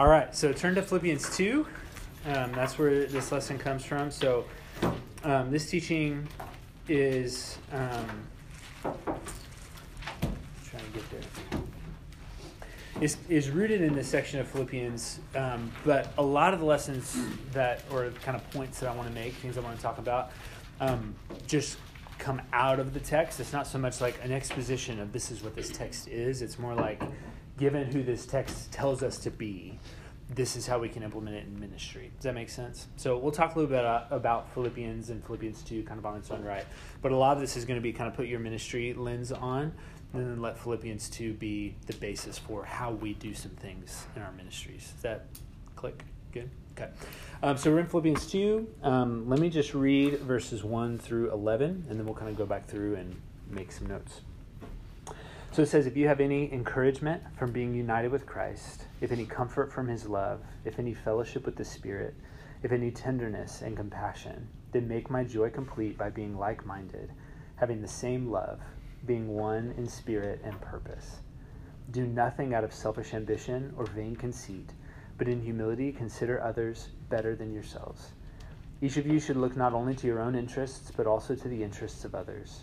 All right, so turn to Philippians 2. Um, that's where this lesson comes from. So, um, this teaching is. Um, trying to get there. Is, is rooted in this section of Philippians, um, but a lot of the lessons that, or kind of points that I want to make, things I want to talk about, um, just come out of the text. It's not so much like an exposition of this is what this text is. It's more like, given who this text tells us to be, this is how we can implement it in ministry. Does that make sense? So we'll talk a little bit uh, about Philippians and Philippians 2 kind of on its own right. But a lot of this is going to be kind of put your ministry lens on and then let Philippians 2 be the basis for how we do some things in our ministries. Does that click? Good? Okay. Um, so we're in Philippians 2. Um, let me just read verses 1 through 11, and then we'll kind of go back through and make some notes. So it says, If you have any encouragement from being united with Christ, if any comfort from his love, if any fellowship with the Spirit, if any tenderness and compassion, then make my joy complete by being like minded, having the same love being one in spirit and purpose. Do nothing out of selfish ambition or vain conceit, but in humility consider others better than yourselves. Each of you should look not only to your own interests, but also to the interests of others.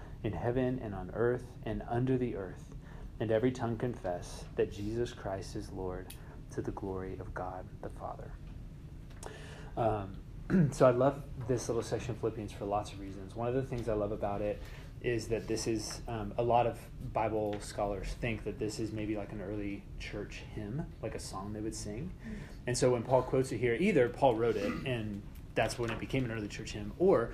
in heaven and on earth and under the earth, and every tongue confess that Jesus Christ is Lord to the glory of God the Father. Um, so I love this little section of Philippians for lots of reasons. One of the things I love about it is that this is um, a lot of Bible scholars think that this is maybe like an early church hymn, like a song they would sing. And so when Paul quotes it here, either Paul wrote it and that's when it became an early church hymn, or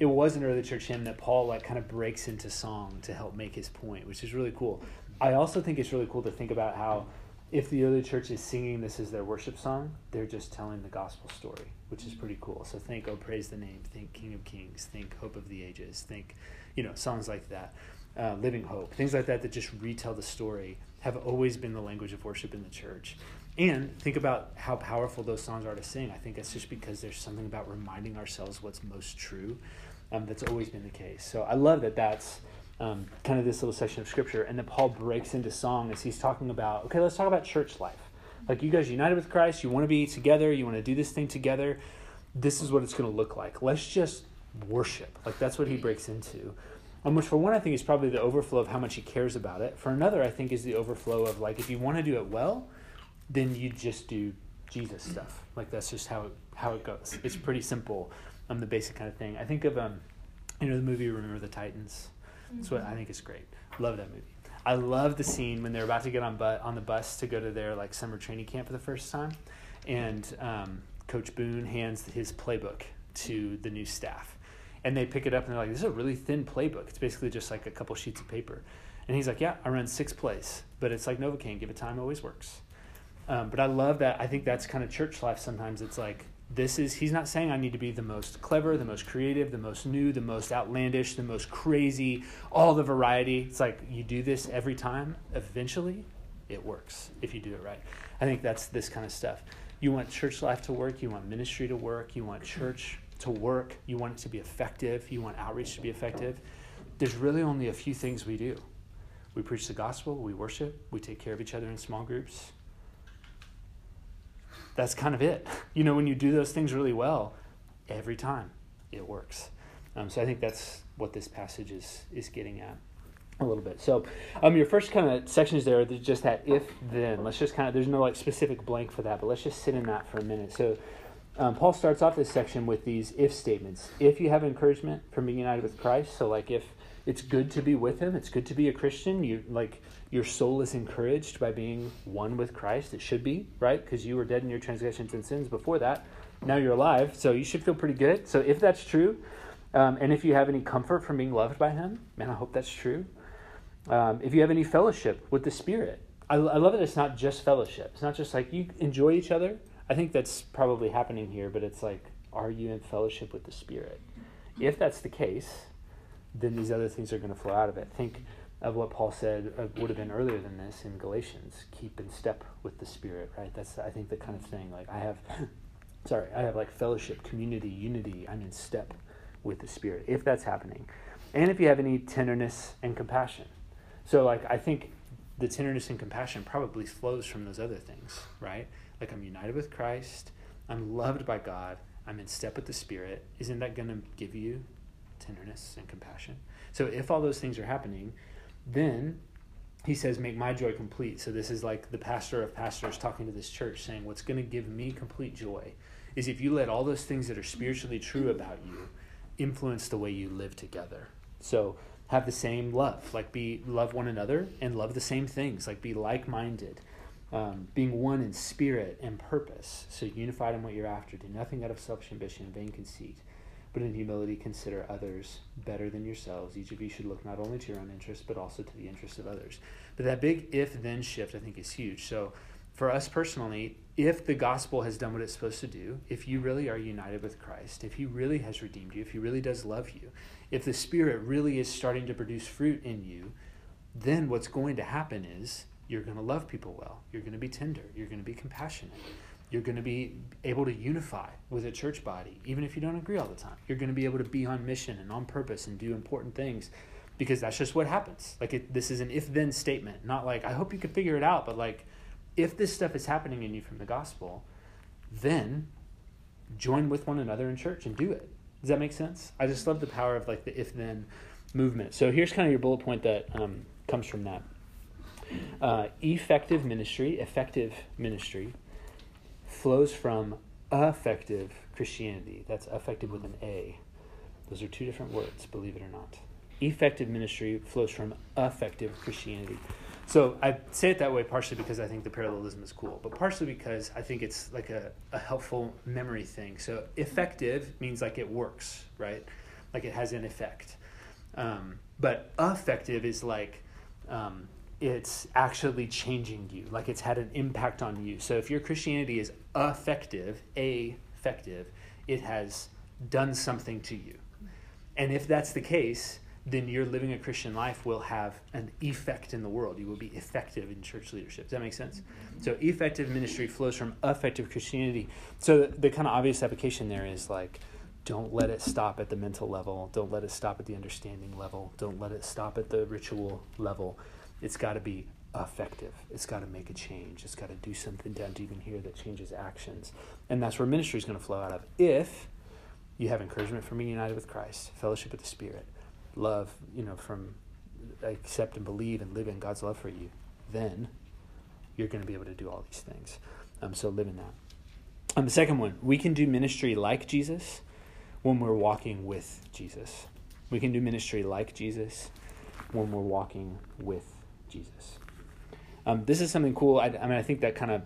it was an early church hymn that Paul like kind of breaks into song to help make his point, which is really cool. I also think it's really cool to think about how if the early church is singing this as their worship song, they're just telling the gospel story, which is pretty cool. So think, oh, praise the name, think King of Kings, think Hope of the Ages, think you know, songs like that, uh, Living Hope, things like that that just retell the story have always been the language of worship in the church. And think about how powerful those songs are to sing. I think that's just because there's something about reminding ourselves what's most true um, that's always been the case. So I love that that's um, kind of this little section of scripture. And then Paul breaks into song as he's talking about, okay, let's talk about church life. Like you guys united with Christ, you want to be together, you want to do this thing together. This is what it's going to look like. Let's just worship. Like that's what he breaks into. Um, which for one I think is probably the overflow of how much he cares about it. For another I think is the overflow of like if you want to do it well, then you just do Jesus stuff. Like that's just how it, how it goes. It's pretty simple. Um, the basic kind of thing. I think of um, you know the movie Remember the Titans. That's what I think is great. Love that movie. I love the scene when they're about to get on but on the bus to go to their like summer training camp for the first time, and um, Coach Boone hands his playbook to the new staff, and they pick it up and they're like, "This is a really thin playbook. It's basically just like a couple sheets of paper." And he's like, "Yeah, I run six plays, but it's like Novocaine. Give it time, always works." Um, but I love that. I think that's kind of church life. Sometimes it's like this is. He's not saying I need to be the most clever, the most creative, the most new, the most outlandish, the most crazy, all the variety. It's like you do this every time. Eventually, it works if you do it right. I think that's this kind of stuff. You want church life to work. You want ministry to work. You want church to work, you want it to be effective, you want outreach to be effective, there's really only a few things we do. We preach the gospel, we worship, we take care of each other in small groups. That's kind of it. You know, when you do those things really well, every time it works. Um, so I think that's what this passage is is getting at a little bit. So, um, your first kind of sections there, there's just that if then. Let's just kind of there's no like specific blank for that, but let's just sit in that for a minute. So, um, Paul starts off this section with these if statements. If you have encouragement from being united with Christ, so like if it's good to be with him, it's good to be a Christian, you like your soul is encouraged by being one with Christ. It should be, right? Because you were dead in your transgressions and sins before that. Now you're alive, so you should feel pretty good. So if that's true, um, and if you have any comfort from being loved by him, man, I hope that's true. Um, if you have any fellowship with the Spirit, I, I love that it's not just fellowship. It's not just like you enjoy each other, I think that's probably happening here, but it's like, are you in fellowship with the Spirit? If that's the case, then these other things are going to flow out of it. Think of what Paul said uh, would have been earlier than this in Galatians. Keep in step with the Spirit, right? That's I think the kind of thing. Like I have, sorry, I have like fellowship, community, unity. I'm in step with the Spirit. If that's happening, and if you have any tenderness and compassion, so like I think the tenderness and compassion probably flows from those other things, right? Like I'm united with Christ, I'm loved by God, I'm in step with the Spirit. Isn't that going to give you tenderness and compassion? So if all those things are happening, then he says, Make my joy complete. So this is like the pastor of pastors talking to this church saying, What's going to give me complete joy is if you let all those things that are spiritually true about you influence the way you live together. So have the same love, like be love one another and love the same things, like be like minded. Um, being one in spirit and purpose, so unified in what you're after. Do nothing out of selfish ambition, vain conceit, but in humility consider others better than yourselves. Each of you should look not only to your own interests, but also to the interests of others. But that big if then shift, I think, is huge. So for us personally, if the gospel has done what it's supposed to do, if you really are united with Christ, if he really has redeemed you, if he really does love you, if the Spirit really is starting to produce fruit in you, then what's going to happen is you're going to love people well. You're going to be tender. You're going to be compassionate you're going to be able to unify with a church body, even if you don't agree all the time. You're going to be able to be on mission and on purpose and do important things because that's just what happens. Like, it, this is an if then statement, not like, I hope you can figure it out, but like, if this stuff is happening in you from the gospel, then join with one another in church and do it. Does that make sense? I just love the power of like the if then movement. So here's kind of your bullet point that um, comes from that. Uh, effective ministry, effective ministry flows from affective Christianity. That's affective with an A. Those are two different words, believe it or not. Effective ministry flows from affective Christianity. So I say it that way partially because I think the parallelism is cool, but partially because I think it's like a, a helpful memory thing. So effective means like it works, right? Like it has an effect. Um, but affective is like um, it's actually changing you, like it's had an impact on you. So if your Christianity is effective, effective, it has done something to you. And if that's the case, then your living a Christian life will have an effect in the world. You will be effective in church leadership. Does that make sense? So effective ministry flows from effective Christianity. So the, the kind of obvious application there is like, don't let it stop at the mental level. Don't let it stop at the understanding level. Don't let it stop at the ritual level it's got to be effective. It's got to make a change. It's got to do something down deep in here that changes actions. And that's where ministry is going to flow out of. If you have encouragement from being united with Christ, fellowship with the Spirit, love, you know, from accept and believe and live in God's love for you, then you're going to be able to do all these things. Um, so live in that. Um, the second one, we can do ministry like Jesus when we're walking with Jesus. We can do ministry like Jesus when we're walking with Jesus. Um, this is something cool. I, I, mean, I think that kind of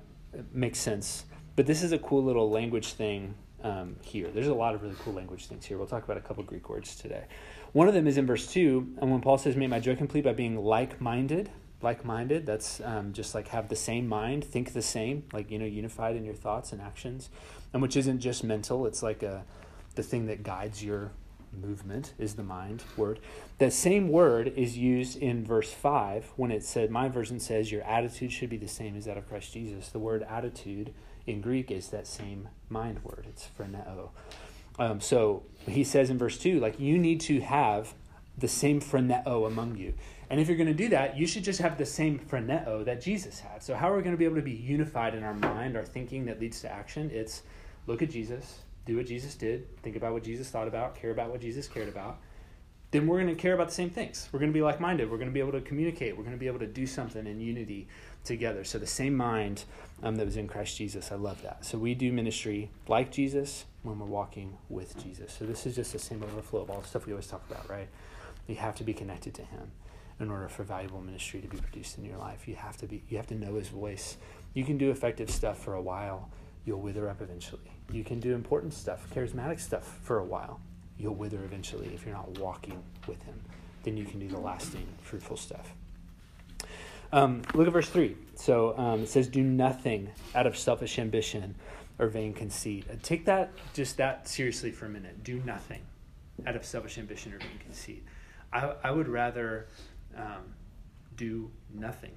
makes sense. But this is a cool little language thing um, here. There's a lot of really cool language things here. We'll talk about a couple Greek words today. One of them is in verse 2, and when Paul says, Make my joy complete by being like minded. Like minded, that's um, just like have the same mind, think the same, like, you know, unified in your thoughts and actions, and which isn't just mental, it's like a, the thing that guides your movement is the mind word. That same word is used in verse 5 when it said, my version says, your attitude should be the same as that of Christ Jesus. The word attitude in Greek is that same mind word. It's phroneo. Um, so he says in verse 2, like, you need to have the same phroneo among you. And if you're going to do that, you should just have the same phroneo that Jesus had. So, how are we going to be able to be unified in our mind, our thinking that leads to action? It's look at Jesus, do what Jesus did, think about what Jesus thought about, care about what Jesus cared about, then we're going to care about the same things. We're going to be like minded. We're going to be able to communicate. We're going to be able to do something in unity together. So, the same mind um, that was in Christ Jesus, I love that. So, we do ministry like Jesus when we're walking with Jesus. So, this is just the same overflow of all the stuff we always talk about, right? You have to be connected to Him in order for valuable ministry to be produced in your life. You have to be. You have to know His voice. You can do effective stuff for a while. You'll wither up eventually you can do important stuff, charismatic stuff for a while. You'll wither eventually if you're not walking with Him. Then you can do the lasting, fruitful stuff. Um, look at verse 3. So um, it says, Do nothing out of selfish ambition or vain conceit. Uh, take that, just that seriously for a minute. Do nothing out of selfish ambition or vain conceit. I, I would rather um, do nothing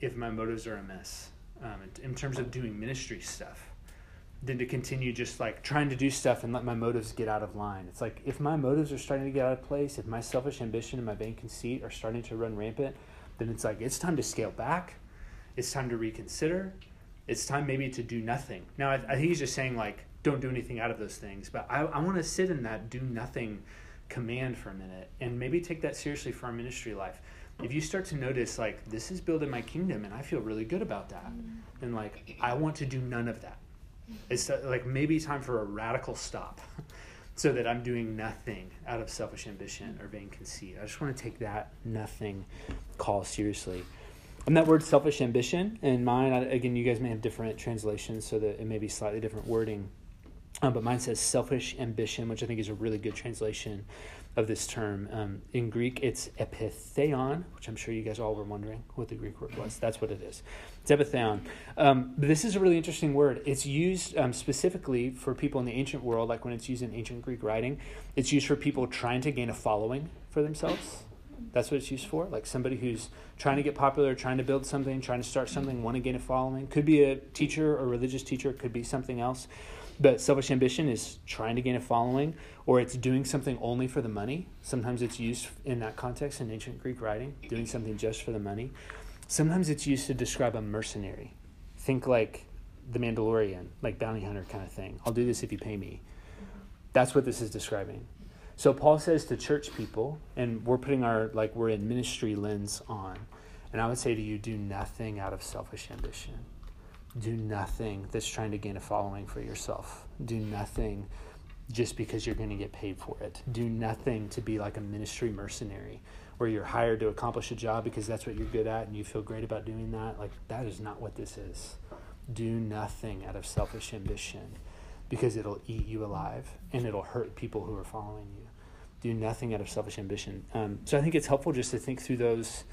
if my motives are a mess um, in, terms of doing ministry stuff than to continue just like trying to do stuff and let my motives get out of line. It's like if my motives are starting to get out of place, if my selfish ambition and my vain conceit are starting to run rampant, then it's like it's time to scale back. It's time to reconsider. It's time maybe to do nothing. Now, I, I think he's just saying like don't do anything out of those things, but I, I want to sit in that do nothing command for a minute and maybe take that seriously for our ministry life if you start to notice like this is building my kingdom and i feel really good about that mm-hmm. and like i want to do none of that. It's like maybe time for a radical stop so that i'm doing nothing out of selfish ambition or vain conceit. I just want to take that nothing call seriously. And that word selfish ambition in mine again you guys may have different translations so that it may be slightly different wording um, but mine says selfish ambition, which I think is a really good translation of this term. Um, in Greek, it's epithéon, which I'm sure you guys all were wondering what the Greek word was. That's what it is. It's epitheion. Um, this is a really interesting word. It's used um, specifically for people in the ancient world, like when it's used in ancient Greek writing. It's used for people trying to gain a following for themselves. That's what it's used for. Like somebody who's trying to get popular, trying to build something, trying to start something, want to gain a following. Could be a teacher or religious teacher, could be something else. But selfish ambition is trying to gain a following, or it's doing something only for the money. Sometimes it's used in that context in ancient Greek writing, doing something just for the money. Sometimes it's used to describe a mercenary. Think like the Mandalorian, like bounty hunter kind of thing. I'll do this if you pay me. That's what this is describing. So Paul says to church people, and we're putting our like we're in ministry lens on, and I would say to you, do nothing out of selfish ambition do nothing that's trying to gain a following for yourself. Do nothing just because you're going to get paid for it. Do nothing to be like a ministry mercenary where you're hired to accomplish a job because that's what you're good at and you feel great about doing that. Like, that is not what this is. Do nothing out of selfish ambition because it'll eat you alive and it'll hurt people who are following you. Do nothing out of selfish ambition. Um, so I think it's helpful just to think through those,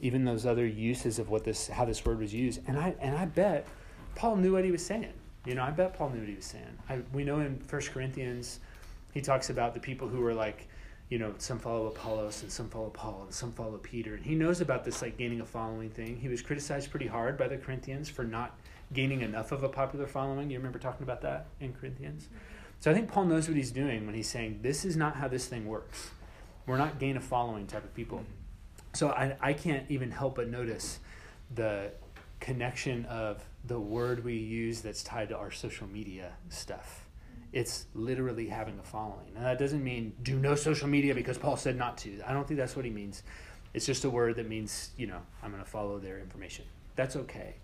even those other uses of what this, how this word was used. And I, and I bet Paul knew what he was saying. You know, I bet Paul knew what he was saying. I, we know in First Corinthians, he talks about the people who were like, you know, some follow Apollos and some follow Paul and some follow Peter. And he knows about this like gaining a following thing. He was criticized pretty hard by the Corinthians for not gaining enough of a popular following. You remember talking about that in Corinthians? So I think Paul knows what he's doing when he's saying, this is not how this thing works. We're not gain a following type of people. So I, I can't even help but notice the connection of the word we use that's tied to our social media stuff. It's literally having a following. And that doesn't mean do no social media because Paul said not to. I don't think that's what he means. It's just a word that means, you know, I'm going to follow their information. That's okay.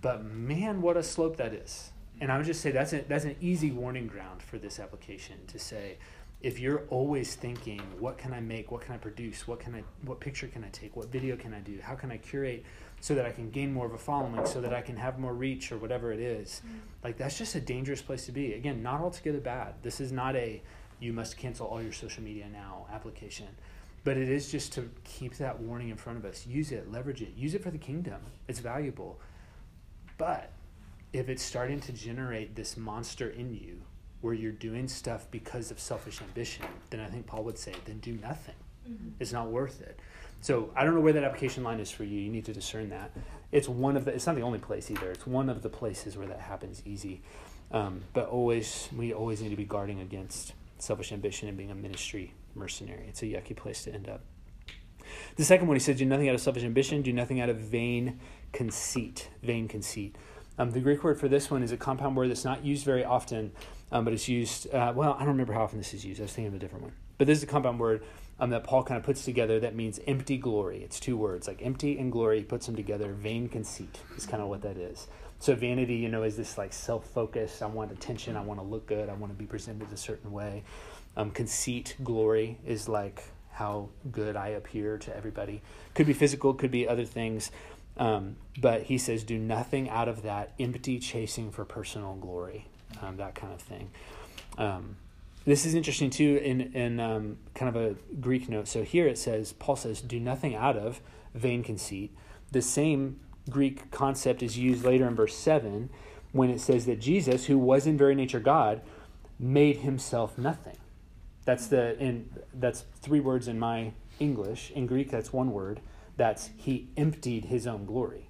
But man, what a slope that is. And I would just say that's, a, that's an easy warning ground for this application to say, if you're always thinking, what can I make? What can I produce? What can I, what picture can I take? What video can I do? How can I curate so that I can gain more of a following, so that I can have more reach or whatever it is. Mm. Like that's just a dangerous place to be. Again, not altogether bad. This is not a you must cancel all your social media now application. But it is just to keep that warning in front of us. Use it, leverage it, use it for the kingdom. It's valuable. But if it's starting to generate this monster in you where you're doing stuff because of selfish ambition, then I think Paul would say, then do nothing. Mm-hmm. It's not worth it. So I don't know where that application line is for you. You need to discern that. It's one of the. It's not the only place either. It's one of the places where that happens easy. Um, but always, we always need to be guarding against selfish ambition and being a ministry mercenary. It's a yucky place to end up. The second one, he said, do nothing out of selfish ambition, do nothing out of vain conceit. Vain conceit. Um, the Greek word for this one is a compound word that's not used very often, um, but it's used, uh, well, I don't remember how often this is used. I was thinking of a different one. But this is a compound word um, that Paul kind of puts together that means empty glory. It's two words, like empty and glory. He puts them together. Vain conceit is kind of what that is. So vanity, you know, is this like self-focus. I want attention. I want to look good. I want to be presented a certain way. Um, conceit, glory is like how good I appear to everybody. Could be physical. Could be other things. Um, but he says, do nothing out of that empty chasing for personal glory, um, that kind of thing. This is interesting too in in um, kind of a Greek note. So here it says Paul says, "Do nothing out of vain conceit." The same Greek concept is used later in verse seven, when it says that Jesus, who was in very nature God, made himself nothing. That's the in that's three words in my English. In Greek, that's one word. That's he emptied his own glory.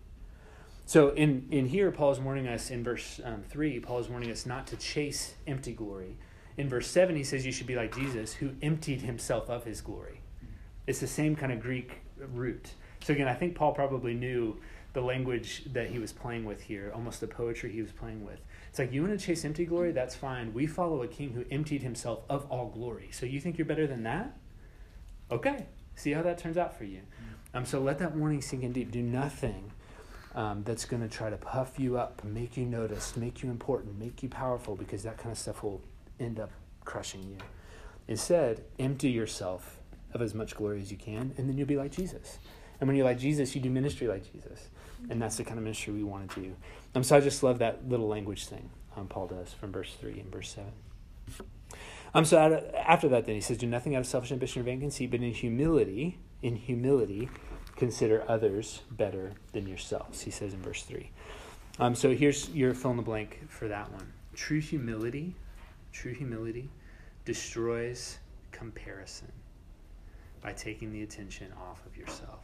So in in here, Paul is warning us in verse um, three. Paul is warning us not to chase empty glory. In verse seven, he says you should be like Jesus, who emptied himself of his glory. It's the same kind of Greek root. So again, I think Paul probably knew the language that he was playing with here, almost the poetry he was playing with. It's like, you want to chase empty glory? That's fine. We follow a king who emptied himself of all glory. So you think you're better than that? Okay. See how that turns out for you. Um, so let that warning sink in deep. Do nothing um, that's going to try to puff you up, make you noticed, make you important, make you powerful, because that kind of stuff will end up crushing you. Instead, empty yourself of as much glory as you can, and then you'll be like Jesus. And when you're like Jesus, you do ministry like Jesus. And that's the kind of ministry we want to do. Um, so I just love that little language thing um, Paul does from verse 3 and verse 7. Um, so of, after that, then he says, Do nothing out of selfish ambition or vain conceit, but in humility, in humility, consider others better than yourselves, he says in verse 3. Um, so here's your fill in the blank for that one. True humility, true humility destroys comparison by taking the attention off of yourself.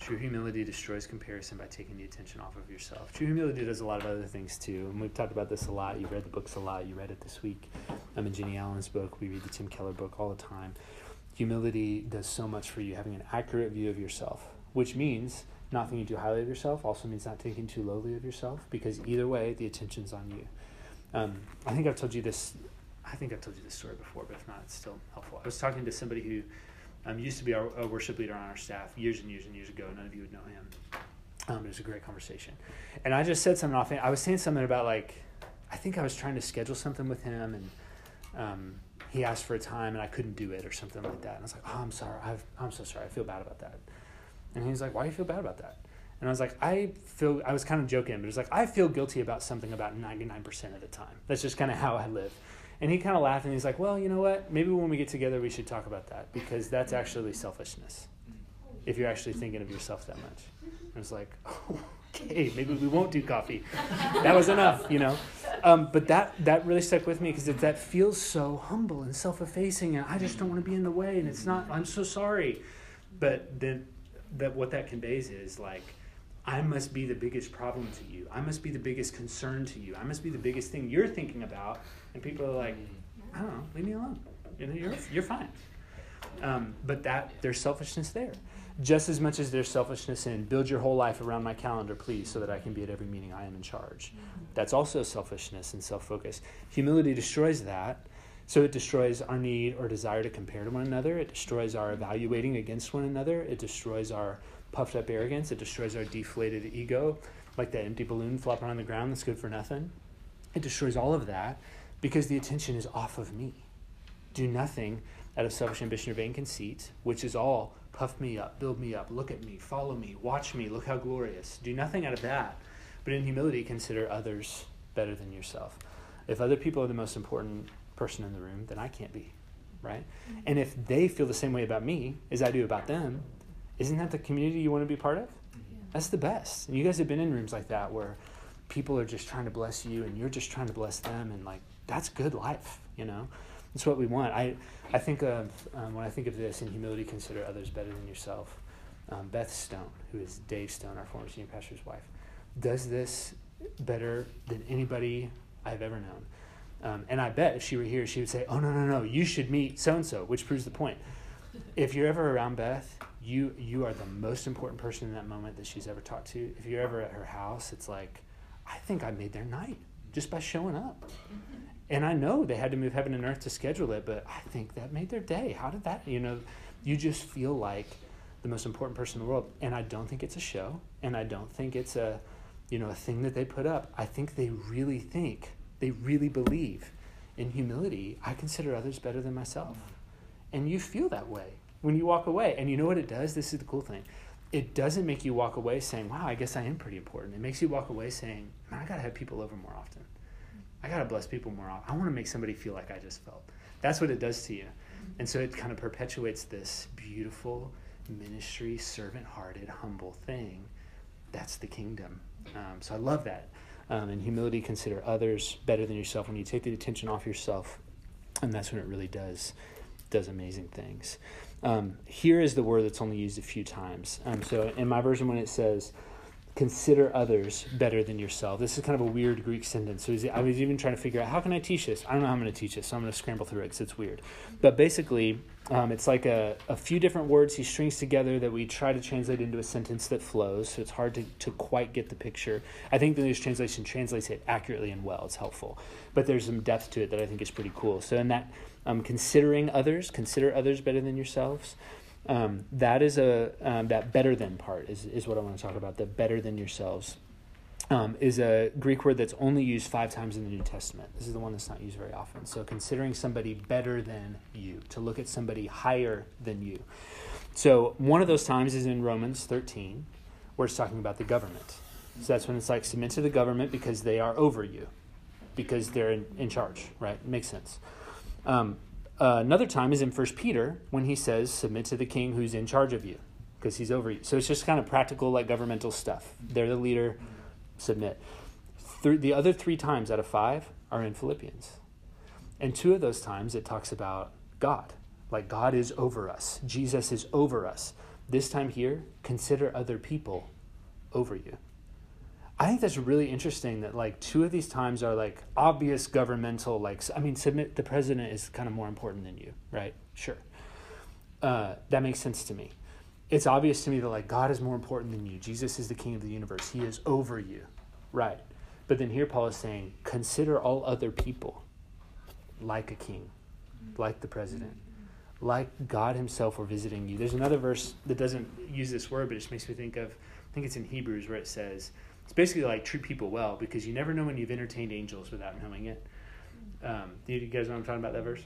True humility destroys comparison by taking the attention off of yourself. True humility does a lot of other things too. And we've talked about this a lot. You read the books a lot. You read it this week. I'm in Jennie Allen's book. We read the Tim Keller book all the time. Humility does so much for you, having an accurate view of yourself, which means not thinking too highly of yourself, also means not thinking too lowly of yourself, because either way, the attention's on you. Um, I think I've told you this. I think I've told you this story before, but if not, it's still helpful. I was talking to somebody who um, used to be our, a worship leader on our staff years and years and years ago. None of you would know him. Um, it was a great conversation. And I just said something off. I was saying something about like, I think I was trying to schedule something with him, and um, he asked for a time, and I couldn't do it or something like that. And I was like, oh, I'm sorry. i am so sorry. I feel bad about that. And he's like, why do you feel bad about that? And I was like, I feel, I was kind of joking, but it was like, I feel guilty about something about 99% of the time. That's just kind of how I live. And he kind of laughed and he's like, Well, you know what? Maybe when we get together, we should talk about that because that's actually selfishness if you're actually thinking of yourself that much. And I was like, Okay, maybe we won't do coffee. That was enough, you know. Um, but that that really stuck with me because that feels so humble and self-effacing, and I just don't want to be in the way. And it's not. I'm so sorry, but then that what that conveys is like I must be the biggest problem to you. I must be the biggest concern to you. I must be the biggest thing you're thinking about. And people are like, I don't know, leave me alone. You know, you're, you're fine. Um, but that there's selfishness there. Just as much as there's selfishness in build your whole life around my calendar, please, so that I can be at every meeting I am in charge. That's also selfishness and self focus. Humility destroys that. So it destroys our need or desire to compare to one another. It destroys our evaluating against one another. It destroys our puffed up arrogance. It destroys our deflated ego, like that empty balloon flopping on the ground that's good for nothing. It destroys all of that because the attention is off of me. Do nothing out of selfish ambition or vain conceit, which is all puff me up, build me up, look at me, follow me, watch me, look how glorious. Do nothing out of that. But in humility, consider others better than yourself. If other people are the most important person in the room, then I can't be, right? Mm-hmm. And if they feel the same way about me as I do about them, isn't that the community you want to be part of? That's the best. And you guys have been in rooms like that where people are just trying to bless you and you're just trying to bless them and like that's good life, you know? That's what we want. I, I think of, um, when I think of this in humility, consider others better than yourself. Um, Beth Stone, who is Dave Stone, our former senior pastor's wife, does this better than anybody I've ever known. Um, and I bet if she were here, she would say, Oh, no, no, no, you should meet so and so, which proves the point. If you're ever around Beth, you you are the most important person in that moment that she's ever talked to. If you're ever at her house, it's like, I think I made their night just by showing up. Mm-hmm. And I know they had to move heaven and earth to schedule it, but I think that made their day. How did that, you know, you just feel like the most important person in the world. And I don't think it's a show, and I don't think it's a, you know, a thing that they put up. I think they really think, they really believe in humility. I consider others better than myself. And you feel that way when you walk away. And you know what it does? This is the cool thing. It doesn't make you walk away saying, wow, I guess I am pretty important. It makes you walk away saying, man, I got to have people over more often. I got to bless people more often. I want to make somebody feel like I just felt. That's what it does to you. And so it kind of perpetuates this beautiful ministry, servant hearted, humble thing. That's the kingdom. Um, so I love that. Um, in humility, consider others better than yourself. When you take the attention off yourself, and that's when it really does does amazing things. Um, here is the word that's only used a few times. Um, so in my version, when it says consider others better than yourself. This is kind of a weird Greek sentence. So I was even trying to figure out how can I teach this. I don't know how I'm going to teach this, so I'm going to scramble through it because it's weird. But basically, um, it's like a, a few different words he strings together that we try to translate into a sentence that flows. So it's hard to, to quite get the picture. I think the English translation translates it accurately and well. It's helpful, but there's some depth to it that I think is pretty cool. So in that, um, considering others, consider others better than yourselves. Um, that is a um, that better than part is is what I want to talk about. The better than yourselves um, is a Greek word that's only used five times in the New Testament. This is the one that's not used very often. So considering somebody better than you, to look at somebody higher than you. So one of those times is in Romans 13, where it's talking about the government. So that's when it's like submit to the government because they are over you, because they're in, in charge, right? Makes sense. Um, uh, another time is in First Peter when he says, "Submit to the king who's in charge of you, because he's over you." So it's just kind of practical, like governmental stuff. They're the leader. Submit. Th- the other three times out of five are in Philippians, and two of those times it talks about God, like God is over us. Jesus is over us. This time here, consider other people over you. I think that's really interesting that like two of these times are like obvious governmental like I mean submit the president is kind of more important than you right sure uh, that makes sense to me it's obvious to me that like God is more important than you Jesus is the king of the universe he is over you right but then here Paul is saying consider all other people like a king like the president like God himself were visiting you there's another verse that doesn't use this word but it just makes me think of I think it's in Hebrews where it says it's basically like treat people well because you never know when you've entertained angels without knowing it. Um, you guys know what I'm talking about that verse?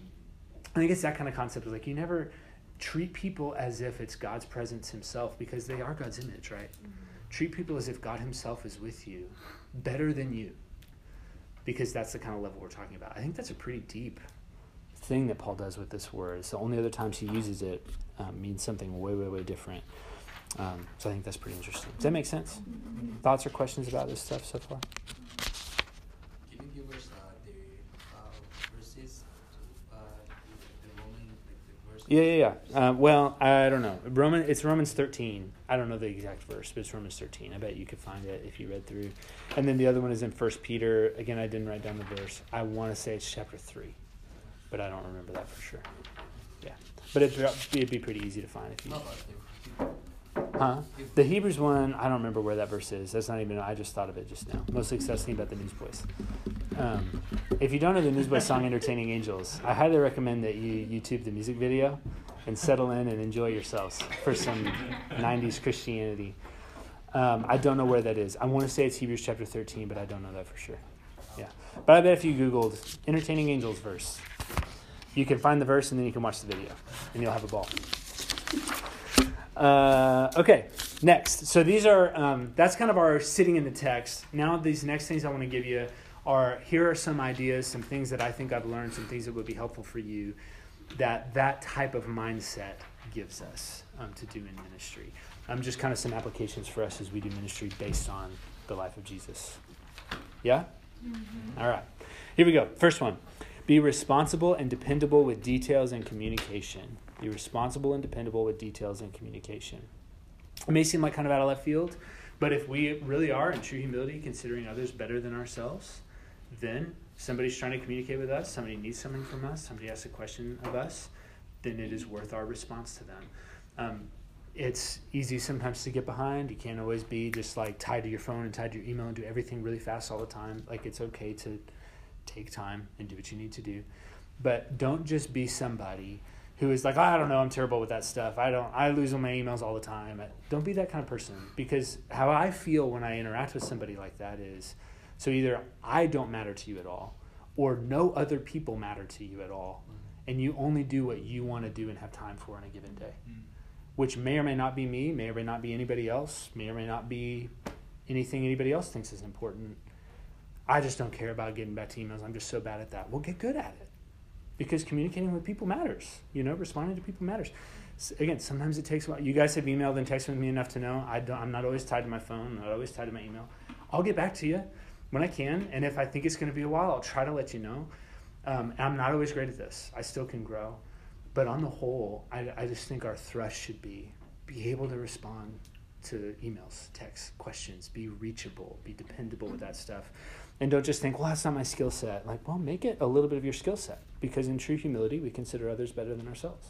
I think it's that kind of concept. Of like you never treat people as if it's God's presence Himself because they are God's image, right? Mm-hmm. Treat people as if God Himself is with you, better than you, because that's the kind of level we're talking about. I think that's a pretty deep thing that Paul does with this word. It's the only other times he uses it um, means something way, way, way different. Um, so I think that's pretty interesting. Does that make sense? Thoughts or questions about this stuff so far? Can you give us uh, the uh, verses? Uh, the Roman, like the verse? Yeah, yeah, yeah. Uh, well, I don't know. Roman, it's Romans thirteen. I don't know the exact verse, but it's Romans thirteen. I bet you could find it if you read through. And then the other one is in First Peter. Again, I didn't write down the verse. I want to say it's chapter three, but I don't remember that for sure. Yeah, but it'd, it'd be pretty easy to find if you. Huh? The Hebrews one, I don't remember where that verse is. That's not even, I just thought of it just now. Mostly because I was thinking about the Newsboys. Um, if you don't know the Newsboys song Entertaining Angels, I highly recommend that you YouTube the music video and settle in and enjoy yourselves for some 90s Christianity. Um, I don't know where that is. I want to say it's Hebrews chapter 13, but I don't know that for sure. Yeah. But I bet if you Googled Entertaining Angels verse, you can find the verse and then you can watch the video and you'll have a ball. Uh, okay, next. So these are um, that's kind of our sitting in the text. Now these next things I want to give you are here are some ideas, some things that I think I've learned, some things that would be helpful for you. That that type of mindset gives us um, to do in ministry. Um, just kind of some applications for us as we do ministry based on the life of Jesus. Yeah. Mm-hmm. All right. Here we go. First one. Be responsible and dependable with details and communication. Be responsible and dependable with details and communication. It may seem like kind of out of left field, but if we really are in true humility, considering others better than ourselves, then somebody's trying to communicate with us, somebody needs something from us, somebody asks a question of us, then it is worth our response to them. Um, it's easy sometimes to get behind. You can't always be just like tied to your phone and tied to your email and do everything really fast all the time. Like it's okay to take time and do what you need to do. But don't just be somebody who is like, I don't know, I'm terrible with that stuff. I don't, I lose all my emails all the time. Don't be that kind of person because how I feel when I interact with somebody like that is, so either I don't matter to you at all, or no other people matter to you at all, and you only do what you want to do and have time for on a given day, mm-hmm. which may or may not be me, may or may not be anybody else, may or may not be anything anybody else thinks is important. I just don't care about getting back to emails. I'm just so bad at that. Well, get good at it because communicating with people matters. You know, responding to people matters. So again, sometimes it takes a while. You guys have emailed and texted me enough to know I I'm not always tied to my phone. Not always tied to my email. I'll get back to you. when I can. And if I think it's going to be a while, I'll try to let you know. Um, I'm not always great at this. I still can grow. But on the whole, I, I just think our thrust should be be able to respond to emails, texts, questions, be reachable, be dependable with that stuff. And don't just think, well, that's not my skill set. Like, well, make it a little bit of your skill set because in true humility, we consider others better than ourselves.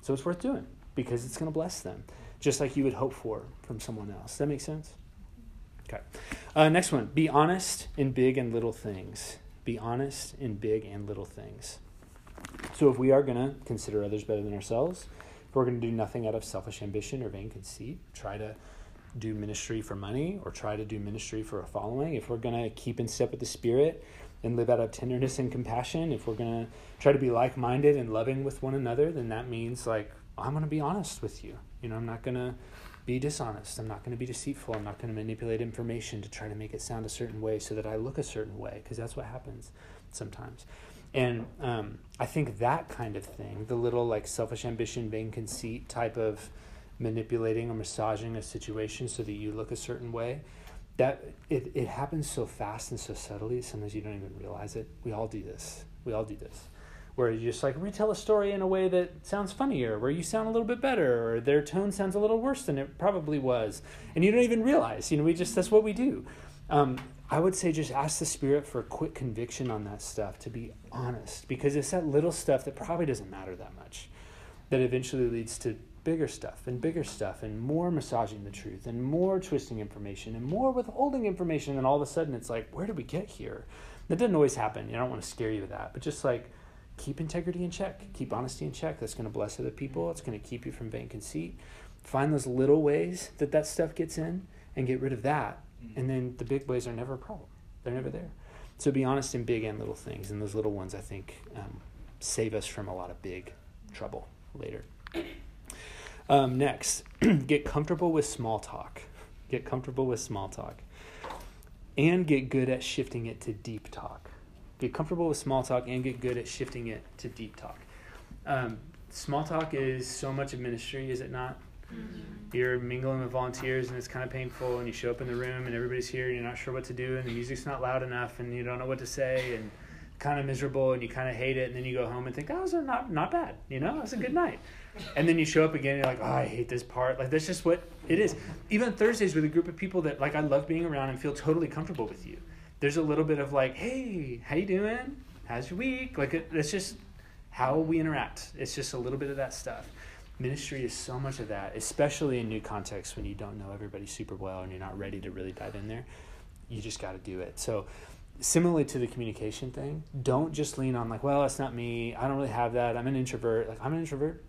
So it's worth doing because it's going to bless them, just like you would hope for from someone else. Does that make sense? Okay. Uh, next one be honest in big and little things. Be honest in big and little things. So if we are going to consider others better than ourselves, if we're going to do nothing out of selfish ambition or vain conceit, try to do ministry for money or try to do ministry for a following, if we're going to keep in step with the Spirit and live out of tenderness and compassion, if we're going to try to be like minded and loving with one another, then that means like, I'm going to be honest with you. You know, I'm not going to be dishonest. I'm not going to be deceitful. I'm not going to manipulate information to try to make it sound a certain way so that I look a certain way, because that's what happens sometimes. And um, I think that kind of thing, the little like selfish ambition, vain conceit type of manipulating or massaging a situation so that you look a certain way, that it, it happens so fast and so subtly, sometimes you don't even realize it. We all do this. We all do this. Where you just like retell a story in a way that sounds funnier, where you sound a little bit better, or their tone sounds a little worse than it probably was. And you don't even realize, you know, we just, that's what we do. Um, I would say just ask the Spirit for a quick conviction on that stuff, to be honest, because it's that little stuff that probably doesn't matter that much that eventually leads to bigger stuff and bigger stuff and more massaging the truth and more twisting information and more withholding information. And all of a sudden it's like, where did we get here? That doesn't always happen. I don't want to scare you with that, but just like keep integrity in check, keep honesty in check. That's going to bless other people. It's going to keep you from vain conceit. Find those little ways that that stuff gets in and get rid of that. And then the big ways are never a problem. They're never there. So be honest in big and little things. And those little ones, I think, um, save us from a lot of big trouble later. Um, next, get comfortable with small talk. Get comfortable with small talk. And get good at shifting it to deep talk. Get comfortable with small talk and get good at shifting it to deep talk. Um, small talk is so much of ministry, is it not? Mm-hmm. You're mingling with volunteers and it's kind of painful, and you show up in the room and everybody's here and you're not sure what to do, and the music's not loud enough, and you don't know what to say, and kind of miserable, and you kind of hate it, and then you go home and think, oh, it was not not bad, you know, it was a good night and then you show up again and you're like oh i hate this part. Like that's just what it is. Even thursdays with a group of people that like i love being around and feel totally comfortable with you. There's a little bit of like hey how you doing? How's your week? Like it, it's just how we interact. It's just a little bit of that stuff. Ministry is so much of that especially in new contexts when you don't know everybody super well and you're not ready to really dive in there. You just got to do it. So similarly to the communication thing don't just lean on like well that's not me. I don't really have that. I'm an introvert. Like i'm an introvert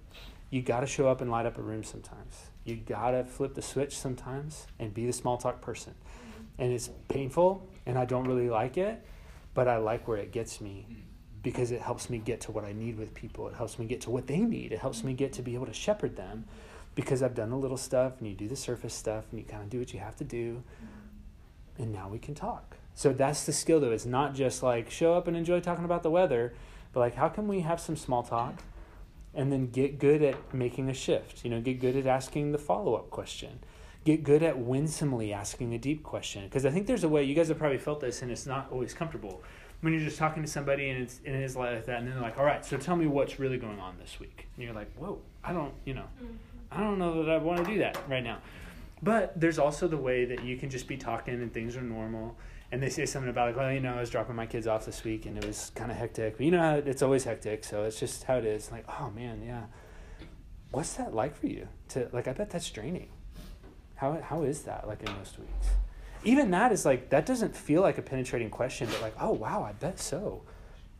you got to show up and light up a room sometimes. You got to flip the switch sometimes and be the small talk person. Mm-hmm. And it's painful and I don't really like it, but I like where it gets me mm-hmm. because it helps me get to what I need with people. It helps me get to what they need. It helps me get to be able to shepherd them because I've done the little stuff and you do the surface stuff and you kind of do what you have to do. Mm-hmm. And now we can talk. So that's the skill though. It's not just like show up and enjoy talking about the weather, but like how can we have some small talk? And then get good at making a shift. You know, get good at asking the follow up question. Get good at winsomely asking a deep question. Because I think there's a way, you guys have probably felt this, and it's not always comfortable. When you're just talking to somebody and it's, and it is like that, and then they're like, all right, so tell me what's really going on this week. And you're like, whoa, I don't, you know, mm-hmm. I don't know that I want to do that right now. But there's also the way that you can just be talking and things are normal and they say something about like, well, you know, I was dropping my kids off this week and it was kind of hectic. But you know, it's always hectic, so it's just how it is. Like, oh man, yeah. What's that like for you? To like, I bet that's draining. How how is that like in most weeks? Even that is like that doesn't feel like a penetrating question, but like, oh wow, I bet so.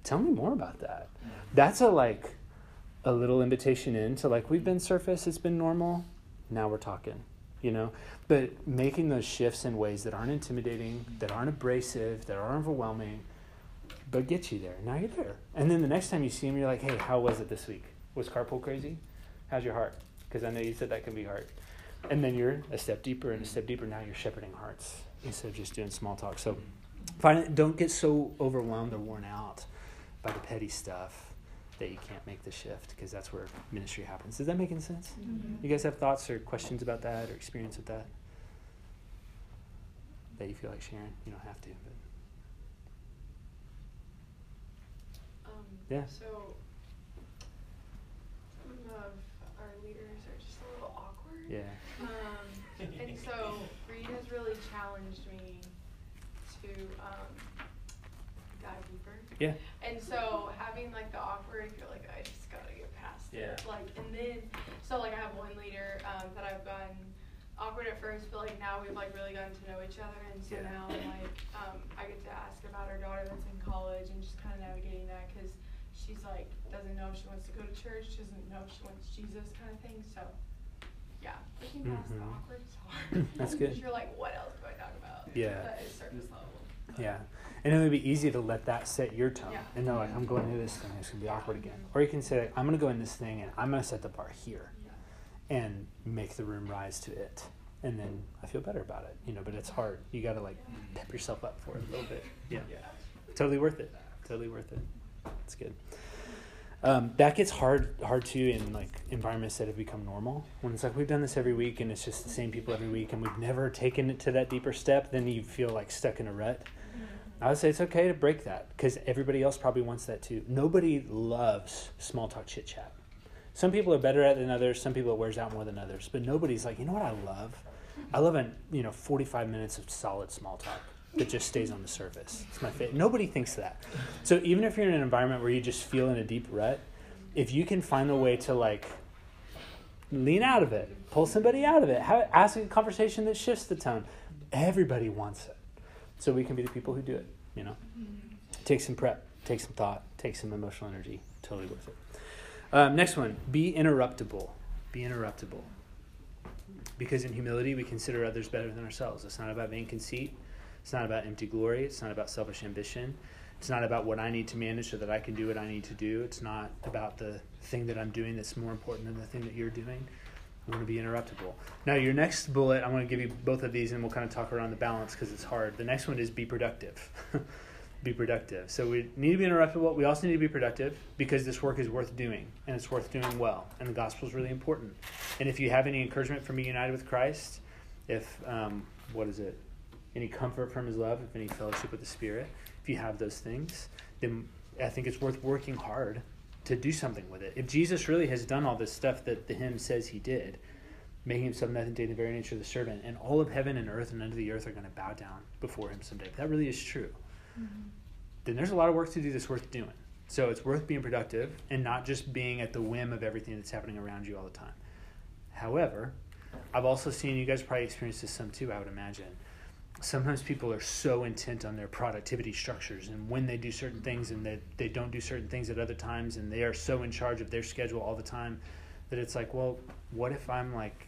Tell me more about that. That's a like a little invitation into like we've been surface, it's been normal. Now we're talking you know? But making those shifts in ways that aren't intimidating that aren't abrasive that aren't overwhelming but get you there. Now you're there. And then the next time you see him you're like hey how was it this week? Was carpool crazy? How's your heart? Because i know you said that can be hard. And then you're a step deeper and a step deeper. Now you're shepherding hearts instead of just doing small talk. So find don't get so overwhelmed or worn out by the petty stuff that you can't make the shift because that's where ministry happens. Is that making sense? Mm-hmm. You guys have thoughts or questions about that or experience with that? That you feel like sharing? You don't have to, but. Um, yeah. So, some of our leaders are just a little awkward. Yeah. Um, and so, Reed has really challenged me to um, dive deeper. Yeah. So like I have one leader um, that I've gotten awkward at first, but like now we've like really gotten to know each other, and so Yeah. now like um, I get to ask about our daughter that's in college and just kind of navigating that because she's like doesn't know if she wants to go to church, she doesn't know if she wants Jesus, kind of thing. So yeah, looking past the Mhm. awkward is hard. That's good. You're like, what else do I talk about? Yeah. That is surface level. Yeah. And it would be easy to let that set your tone. Yeah. And know, like, I'm going into this thing, it's going to be awkward again. Or you can say, like, I'm going to go in this thing and I'm going to set the bar here Yeah. and make the room rise to it. And then I feel better about it, you know, but it's hard. You got to, like, pep yourself up for it a little bit. Yeah. Totally worth it. Totally worth it. It's good. Um, that gets hard, hard too in like environments that have become normal. When it's like we've done this every week and it's just the same people every week, and we've never taken it to that deeper step, then you feel like stuck in a rut. I would say it's okay to break that because everybody else probably wants that too. Nobody loves small talk chit chat. Some people are better at it than others. Some people it wears out more than others. But nobody's like, you know what I love? I love an you know forty five minutes of solid small talk that just stays on the surface. It's my favorite. Nobody thinks that. So even if you're in an environment where you just feel in a deep rut, if you can find a way to like lean out of it, pull somebody out of it, have, ask a conversation that shifts the tone. Everybody wants it. So we can be the people who do it, you know? Take some prep, take some thought, take some emotional energy. Totally worth it. Um, next one be interruptible. Be interruptible. Because in humility, we consider others better than ourselves. It's not about vain conceit. It's not about empty glory. It's not about selfish ambition. It's not about what I need to manage so that I can do what I need to do. It's not about the thing that I'm doing that's more important than the thing that you're doing. I want to be interruptible. Now, your next bullet, I want to give you both of these and we'll kind of talk around the balance because it's hard. The next one is be productive. be productive. So we need to be interruptible. We also need to be productive because this work is worth doing and it's worth doing well. And the gospel is really important. And if you have any encouragement from being united with Christ, if, um, what is it? Any comfort from his love, if any fellowship with the Spirit, if you have those things, then I think it's worth working hard to do something with it. If Jesus really has done all this stuff that the hymn says he did, making himself nothing to the very nature of the servant, and all of heaven and earth and under the earth are going to bow down before him someday. If that really is true, mm-hmm. then there's a lot of work to do that's worth doing. So it's worth being productive and not just being at the whim of everything that's happening around you all the time. However, I've also seen you guys probably experience this some too, I would imagine. Sometimes people are so intent on their productivity structures and when they do certain things and that they don't do certain things at other times and they are so in charge of their schedule all the time that it's like, well, what if I'm like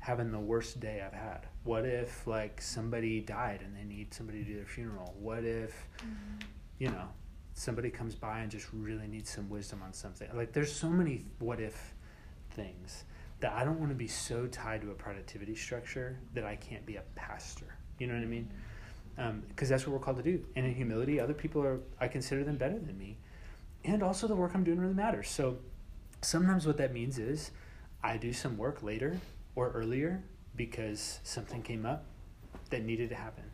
having the worst day I've had? What if like somebody died and they need somebody to do their funeral? What if mm-hmm. you know, somebody comes by and just really needs some wisdom on something. Like there's so many what if things that I don't want to be so tied to a productivity structure that I can't be a pastor. You know what I mean? Um, because that's what we're called to do. And in humility, other people are I consider them better than me, and also the work I'm doing really matters. So sometimes what that means is I do some work later or earlier because something came up that needed to happen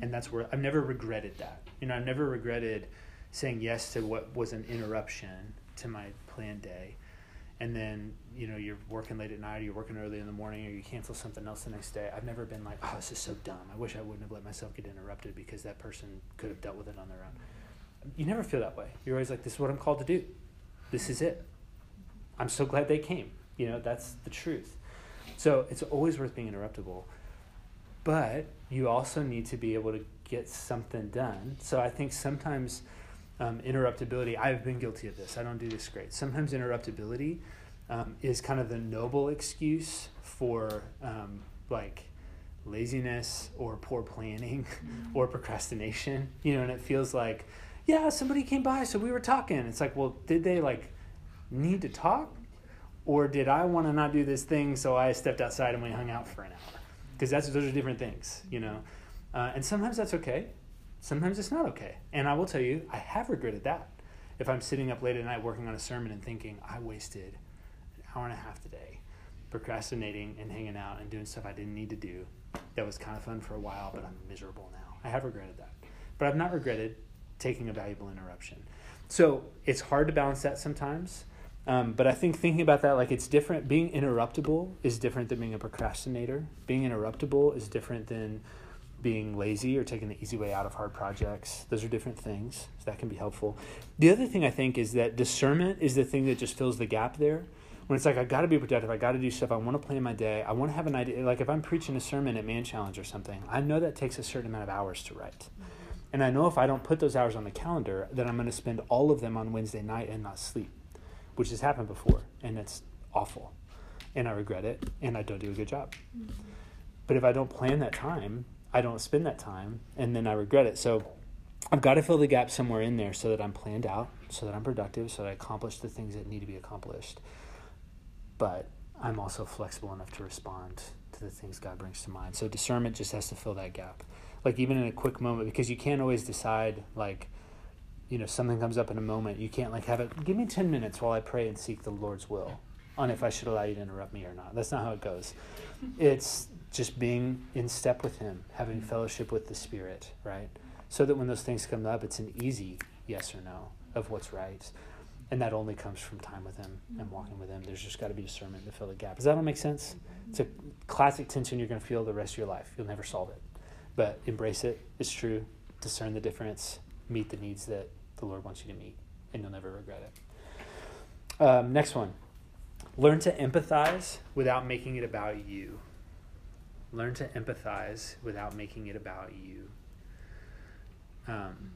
and that's where I've never regretted that. You know, I've never regretted saying yes to what was an interruption to my planned day, and then you know you're working late at night, or you're working early in the morning, or you cancel something else the next day. I've never been like, oh, this is so dumb. I wish I wouldn't have let myself get interrupted because that person could have dealt with it on their own. You never feel that way. You're always like, this is what I'm called to do. This is it. I'm so glad they came. You know, that's the truth. So it's always worth being interruptible but you also need to be able to get something done. So I think sometimes um, interruptibility, I've been guilty of this. I don't do this great. Sometimes interruptibility um, is kind of the noble excuse for um, like laziness or poor planning or procrastination, you know, and it feels like, yeah, somebody came by, so we were talking. It's like, well, did they like need to talk? Or did I want to not do this thing, so I stepped outside and we hung out for an hour? because that's those are different things, you know. Uh, and sometimes that's okay. Sometimes it's not okay. And I will tell you, I have regretted that. If I'm sitting up late at night working on a sermon and thinking I wasted hour and a half today procrastinating and hanging out and doing stuff I didn't need to do, that was kind of fun for a while, but I'm miserable now. I have regretted that. But I've not regretted taking a valuable interruption. So it's hard to balance that sometimes. Um, but I think thinking about that, like it's different. Being interruptible is different than being a procrastinator. Being interruptible is different than being lazy or taking the easy way out of hard projects. Those are different things. So that can be helpful. The other thing I think is that discernment is the thing that just fills the gap there. When it's like, I got to be productive, I got to do stuff, I want to plan my day, I want to have an idea. Like if I'm preaching a sermon at Man Challenge or something, I know that takes a certain amount of hours to write. And I know if I don't put those hours on the calendar, that I'm going to spend all of them on Wednesday night and not sleep, which has happened before. And it's awful. And I regret it. And I don't do a good job. Mm-hmm. But if I don't plan that time, I don't spend that time and then I regret it. So I've got to fill the gap somewhere in there so that I'm planned out, so that I'm productive, so that I accomplish the things that need to be accomplished. But I'm also flexible enough to respond to the things God brings to mind. So discernment just has to fill that gap. Like even in a quick moment, because you can't always decide like, you know, something comes up in a moment. You can't like have it give me ten minutes while I pray and seek the Lord's will on if I should allow you to interrupt me or not. That's not how it goes. It's just being in step with Him, having fellowship with the Spirit, right? So that when those things come up, it's an easy yes or no of what's right. And that only comes from time with Him and walking with Him. There's just got to be discernment to fill the gap. Does that all make sense? It's a classic tension you're going to feel the rest of your life. You'll never solve it. But embrace it. It's true. Discern the difference. Meet the needs that the Lord wants you to meet. And you'll never regret it. Um, next one. Learn to empathize without making it about you. Learn to empathize without making it about you. Um,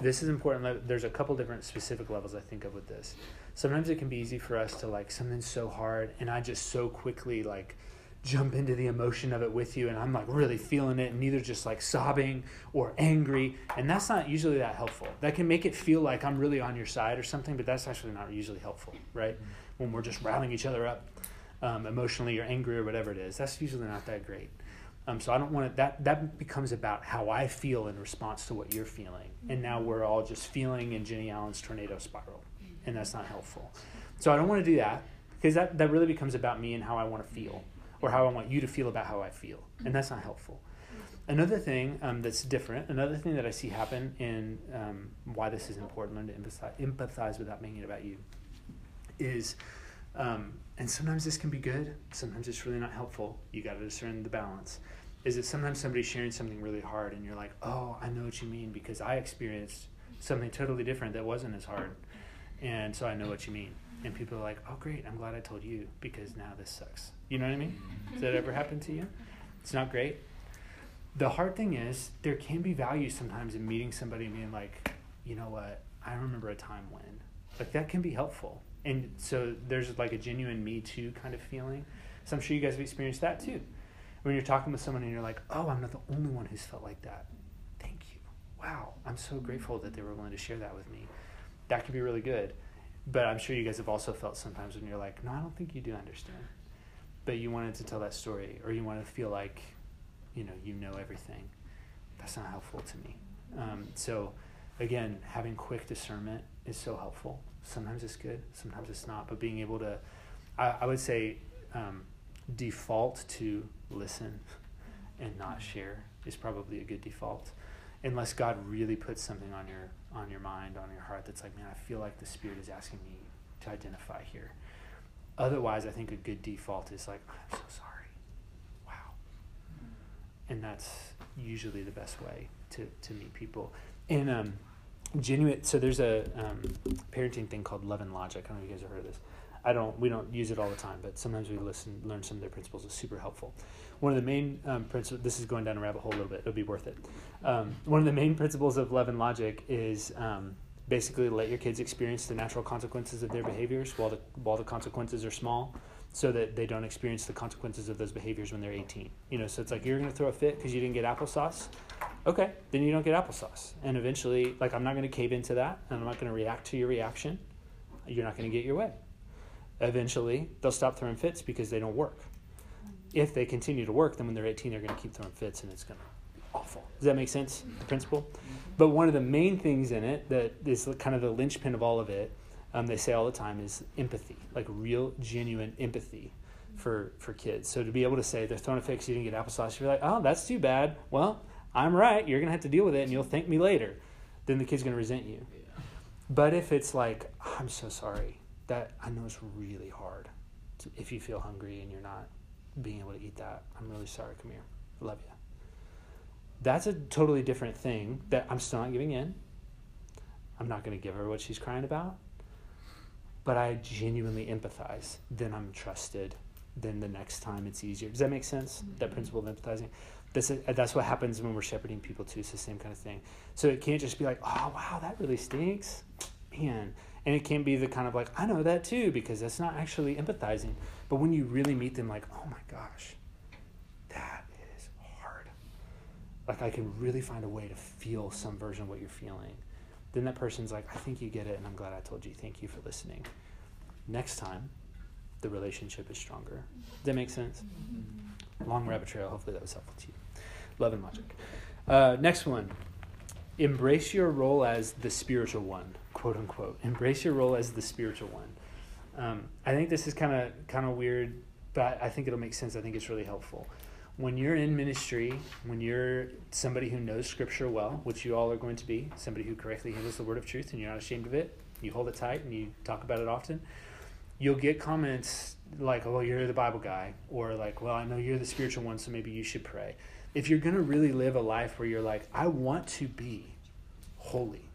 this is important. There's a couple different specific levels I think of with this. Sometimes it can be easy for us to like something so hard, and I just so quickly like jump into the emotion of it with you, and I'm like really feeling it, and either just like sobbing or angry, and that's not usually that helpful. That can make it feel like I'm really on your side or something, but that's actually not usually helpful, right? When we're just riling each other up um, emotionally or angry or whatever it is. That's usually not that great. Um, so I don't want to, that, that becomes about how I feel in response to what you're feeling. And now we're all just feeling in Jennie Allen's tornado spiral. And that's not helpful. So I don't want to do that because that, that really becomes about me and how I want to feel or how I want you to feel about how I feel. And that's not helpful. Another thing um, that's different, another thing that I see happen in um, why this is important, learn to empathize, empathize without making it about you, is um, and sometimes this can be good, sometimes it's really not helpful. You got to discern the balance. Is it sometimes somebody's sharing something really hard and you're like, oh, I know what you mean because I experienced something totally different that wasn't as hard. And so I know what you mean. And people are like, oh, great, I'm glad I told you because now this sucks. You know what I mean? Does that ever happen to you? It's not great. The hard thing is, there can be value sometimes in meeting somebody and being like, you know what, I remember a time when. Like, that can be helpful and so there's like a genuine me too kind of feeling. So I'm sure you guys have experienced that too. When you're talking with someone and you're like, oh, I'm not the only one who's felt like that. Thank you. Wow, I'm so grateful that they were willing to share that with me. That could be really good. But I'm sure you guys have also felt sometimes when you're like, no, I don't think you do understand. But you wanted to tell that story or you want to feel like, you know, you know everything. That's not helpful to me. Um, so, again, having quick discernment is so helpful sometimes it's good, sometimes it's not. But being able to, I, I would say, um, default to listen and not share is probably a good default, unless God really puts something on your on your mind, on your heart that's like, man, I feel like the Spirit is asking me to identify here. Otherwise, I think a good default is like, I'm so sorry. Wow. And that's usually the best way to, to meet people. And um, genuine so there's a um, parenting thing called love and logic i don't know if you guys have heard of this i don't we don't use it all the time but sometimes we listen learn some of their principles is super helpful one of the main um, principles this is going down a rabbit hole a little bit it'll be worth it um, one of the main principles of love and logic is um, basically let your kids experience the natural consequences of their behaviors while the while the consequences are small so that they don't experience the consequences of those behaviors when they're 18 you know so it's like you're going to throw a fit because you didn't get applesauce okay, then you don't get applesauce. And eventually, like, I'm not going to cave into that, and I'm not going to react to your reaction. You're not going to get your way. Eventually, they'll stop throwing fits because they don't work. If they continue to work, then when they're 18, they're going to keep throwing fits, and it's going to be awful. Does that make sense, the principle? But one of the main things in it that is kind of the linchpin of all of it, um, they say all the time, is empathy, like real, genuine empathy for for kids. So to be able to say they're throwing a because you didn't get applesauce, you're like, oh, that's too bad. Well, I'm right. You're going to have to deal with it and you'll thank me later. Then the kid's going to resent you. But if it's like, I'm so sorry, that I know it's really hard. to- If you feel hungry and you're not being able to eat that, I'm really sorry. Come here. I love you. That's a totally different thing that I'm still not giving in. I'm not going to give her what she's crying about. But I genuinely empathize. Then I'm trusted. Then the next time it's easier. Does that make sense? That mm-hmm. principle of empathizing? This is, that's what happens when we're shepherding people too. It's the same kind of thing. So it can't just be like, oh, wow, that really stinks. Man. And it can be the kind of like, I know that too, because that's not actually empathizing. But when you really meet them, like, oh my gosh, that is hard. Like, I can really find a way to feel some version of what you're feeling. Then that person's like, I think you get it, and I'm glad I told you. Thank you for listening. Next time, the relationship is stronger. Does that make sense? Long rabbit trail. Hopefully, that was helpful to you. Love and logic. Uh, next one. Embrace your role as the spiritual one, quote unquote. Embrace your role as the spiritual one. Um, I think this is kind of kind of weird, but I think it'll make sense. I think it's really helpful. When you're in ministry, when you're somebody who knows Scripture well, which you all are going to be, somebody who correctly handles the word of truth, and you're not ashamed of it, you hold it tight and you talk about it often. You'll get comments like, "Oh, you're the Bible guy," or like, "Well, I know you're the spiritual one, so maybe you should pray." If you're going to really live a life where you're like, "I want to be holy,"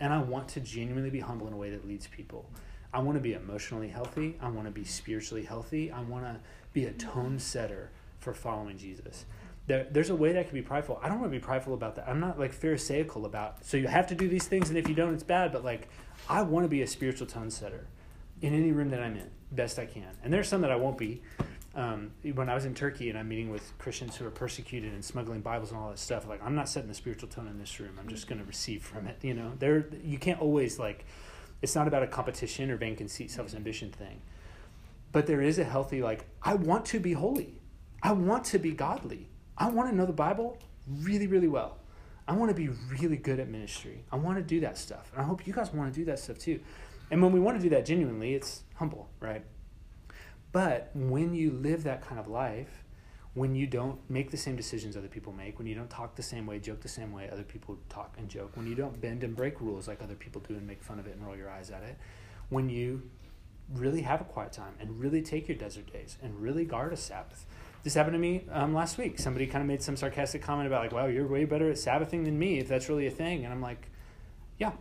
and I want to genuinely be humble in a way that leads people. I want to be emotionally healthy. I want to be spiritually healthy. I want to be a tone setter for following Jesus. There, there's a way that I can be prideful. I don't want to be prideful about that. I'm not like pharisaical about. So you have to do these things, and if you don't, it's bad. But like, I want to be a spiritual tone setter in any room that I'm in, best I can. And there's some that I won't be. Um, when I was in Turkey and I'm meeting with Christians who are persecuted and smuggling Bibles and all that stuff, like I'm not setting the spiritual tone in this room. I'm just going to receive from it. You know, there you can't always like. It's not about a competition or vain conceit, selfish ambition thing. But there is a healthy like I want to be holy. I want to be godly. I want to know the Bible really, really well. I want to be really good at ministry. I want to do that stuff. And I hope you guys want to do that stuff too. And when we want to do that genuinely, it's humble, right? But when you live that kind of life, when you don't make the same decisions other people make, when you don't talk the same way, joke the same way other people talk and joke, when you don't bend and break rules like other people do and make fun of it and roll your eyes at it, when you really have a quiet time and really take your desert days and really guard a Sabbath. This happened to me um, last week. Somebody kind of made some sarcastic comment about like, "Wow, you're way better at Sabbathing than me, if that's really a thing." And I'm like, "Yeah,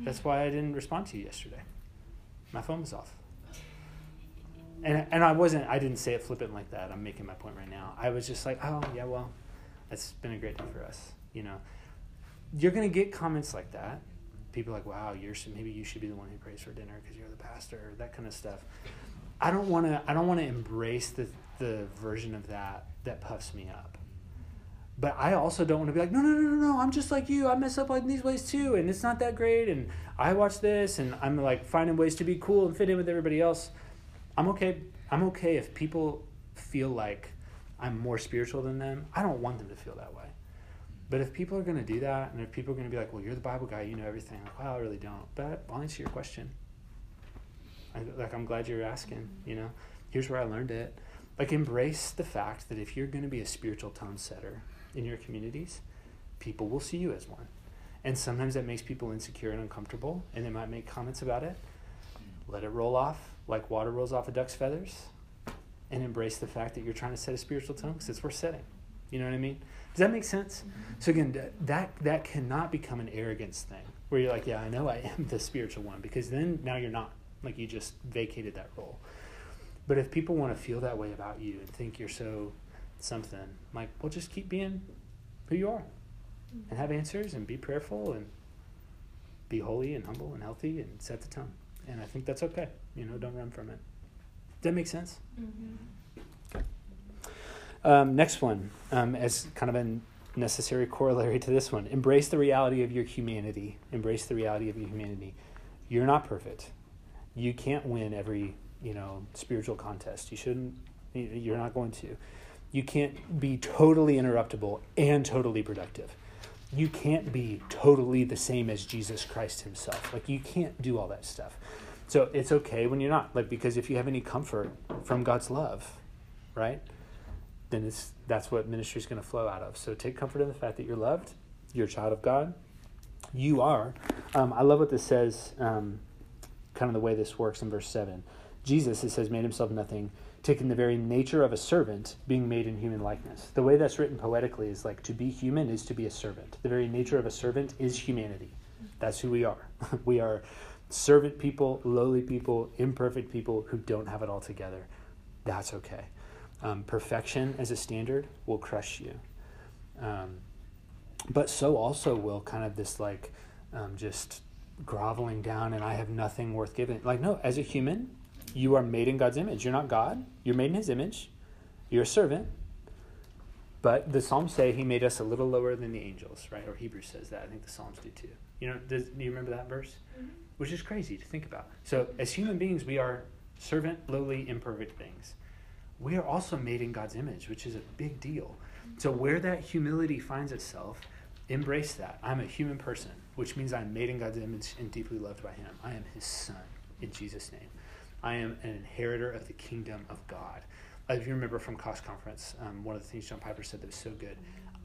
that's why I didn't respond to you yesterday. My phone was off." And and I wasn't. I didn't say it flippant like that. I'm making my point right now. I was just like, "Oh yeah, well, it's been a great day for us." You know, you're gonna get comments like that. People like, "Wow, you're maybe you should be the one who prays for dinner because you're the pastor," or that kind of stuff. I don't want to. I don't want to embrace the the version of that that puffs me up. But I also don't want to be like, no, no, no, no, no. I'm just like you. I mess up like these ways too, and it's not that great. And I watch this, and I'm like finding ways to be cool and fit in with everybody else. I'm okay. I'm okay if people feel like I'm more spiritual than them. I don't want them to feel that way. But if people are going to do that, and if people are going to be like, well, you're the Bible guy, you know everything. Like, well, I really don't. But I'll answer your question. I, like, I'm glad you're asking. You know, here's where I learned it. Like, embrace the fact that if you're going to be a spiritual tone setter in your communities, people will see you as one. And sometimes that makes people insecure and uncomfortable, and they might make comments about it. Let it roll off like water rolls off a duck's feathers, and embrace the fact that you're trying to set a spiritual tone because it's worth setting. You know what I mean? Does that make sense? Mm-hmm. So again, that that cannot become an arrogance thing where you're like, yeah, I know I am the spiritual one because then now you're not. Like you just vacated that role. But if people want to feel that way about you and think you're so something, like, well, just keep being who you are and mm-hmm. have answers and be prayerful and be holy and humble and healthy and set the tone. And I think that's okay. You know, don't run from it. Does that make sense? Mm-hmm. Um, next one, um, as kind of a necessary corollary to this one, embrace the reality of your humanity. Embrace the reality of your humanity. You're not perfect. You can't win every you know spiritual contest. You shouldn't. You're not going to. You can't be totally interruptible and totally productive. You can't be totally the same as Jesus Christ Himself. Like you can't do all that stuff. So it's okay when you're not. Like because if you have any comfort from God's love, right? then it's that's what ministry is going to flow out of. So take comfort in the fact that you're loved, you're a child of God, You are. Um, I love what this says, um, kind of the way this works in verse 7. Jesus, it says, made himself nothing, taking the very nature of a servant, being made in human likeness. The way that's written poetically is like to be human is to be a servant. The very nature of a servant is humanity. That's who we are. we are servant people, lowly people, imperfect people who don't have it all together. That's okay. Um, perfection as a standard will crush you. Um, but so also will kind of this like um, just groveling down and I have nothing worth giving. Like, no, as a human, you are made in God's image. You're not God, you're made in His image. You're a servant. But the Psalms say He made us a little lower than the angels, right? Or Hebrews says that. I think the Psalms do too. You know, does, do you remember that verse? Mm-hmm. Which is crazy to think about. So, as human beings, we are servant, lowly, imperfect things. We are also made in God's image, which is a big deal. So, where that humility finds itself, embrace that. I'm a human person, which means I'm made in God's image and deeply loved by Him. I am His son in Jesus' name. I am an inheritor of the kingdom of God. If you remember from Cross Conference, um, one of the things John Piper said that was so good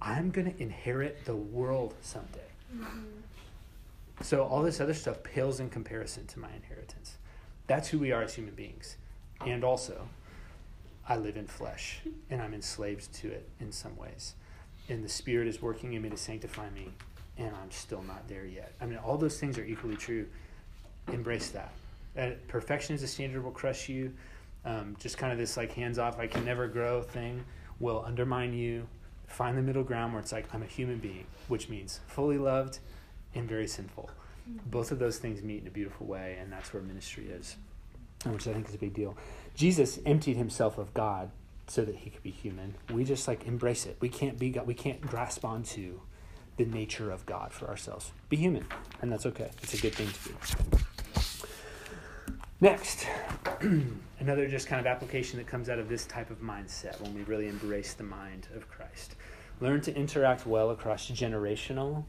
I'm going to inherit the world someday. Mm-hmm. So all this other stuff pales in comparison to my inheritance. That's who we are as human beings. And also, I live in flesh and I'm enslaved to it in some ways. And the Spirit is working in me to sanctify me, and I'm still not there yet. I mean, all those things are equally true. Embrace that. That perfection is a standard will crush you. Um, just kind of this like hands off, I can never grow thing will undermine you. Find the middle ground where it's like, I'm a human being, which means fully loved and very sinful. Mm-hmm. Both of those things meet in a beautiful way, and that's where ministry is, which I think is a big deal. Jesus emptied himself of God so that he could be human. We just like embrace it. We can't be God. We can't grasp onto the nature of God for ourselves. Be human, and that's okay. It's a good thing to do. Next, another just kind of application that comes out of this type of mindset when we really embrace the mind of Christ. Learn to interact well across generational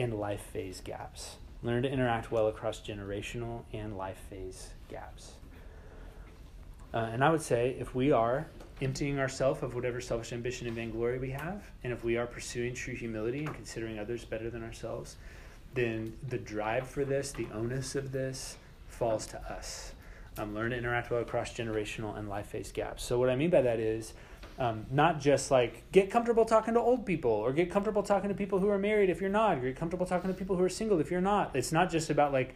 and life phase gaps. Learn to interact well across generational and life phase gaps. Uh, and I would say if we are emptying ourselves of whatever selfish ambition and vainglory we have, and if we are pursuing true humility and considering others better than ourselves, then the drive for this, the onus of this, falls to us. Um, learn to interact well across generational and life phase gaps. So, what I mean by that is um, not just like get comfortable talking to old people or get comfortable talking to people who are married if you're not, or get comfortable talking to people who are single if you're not. It's not just about like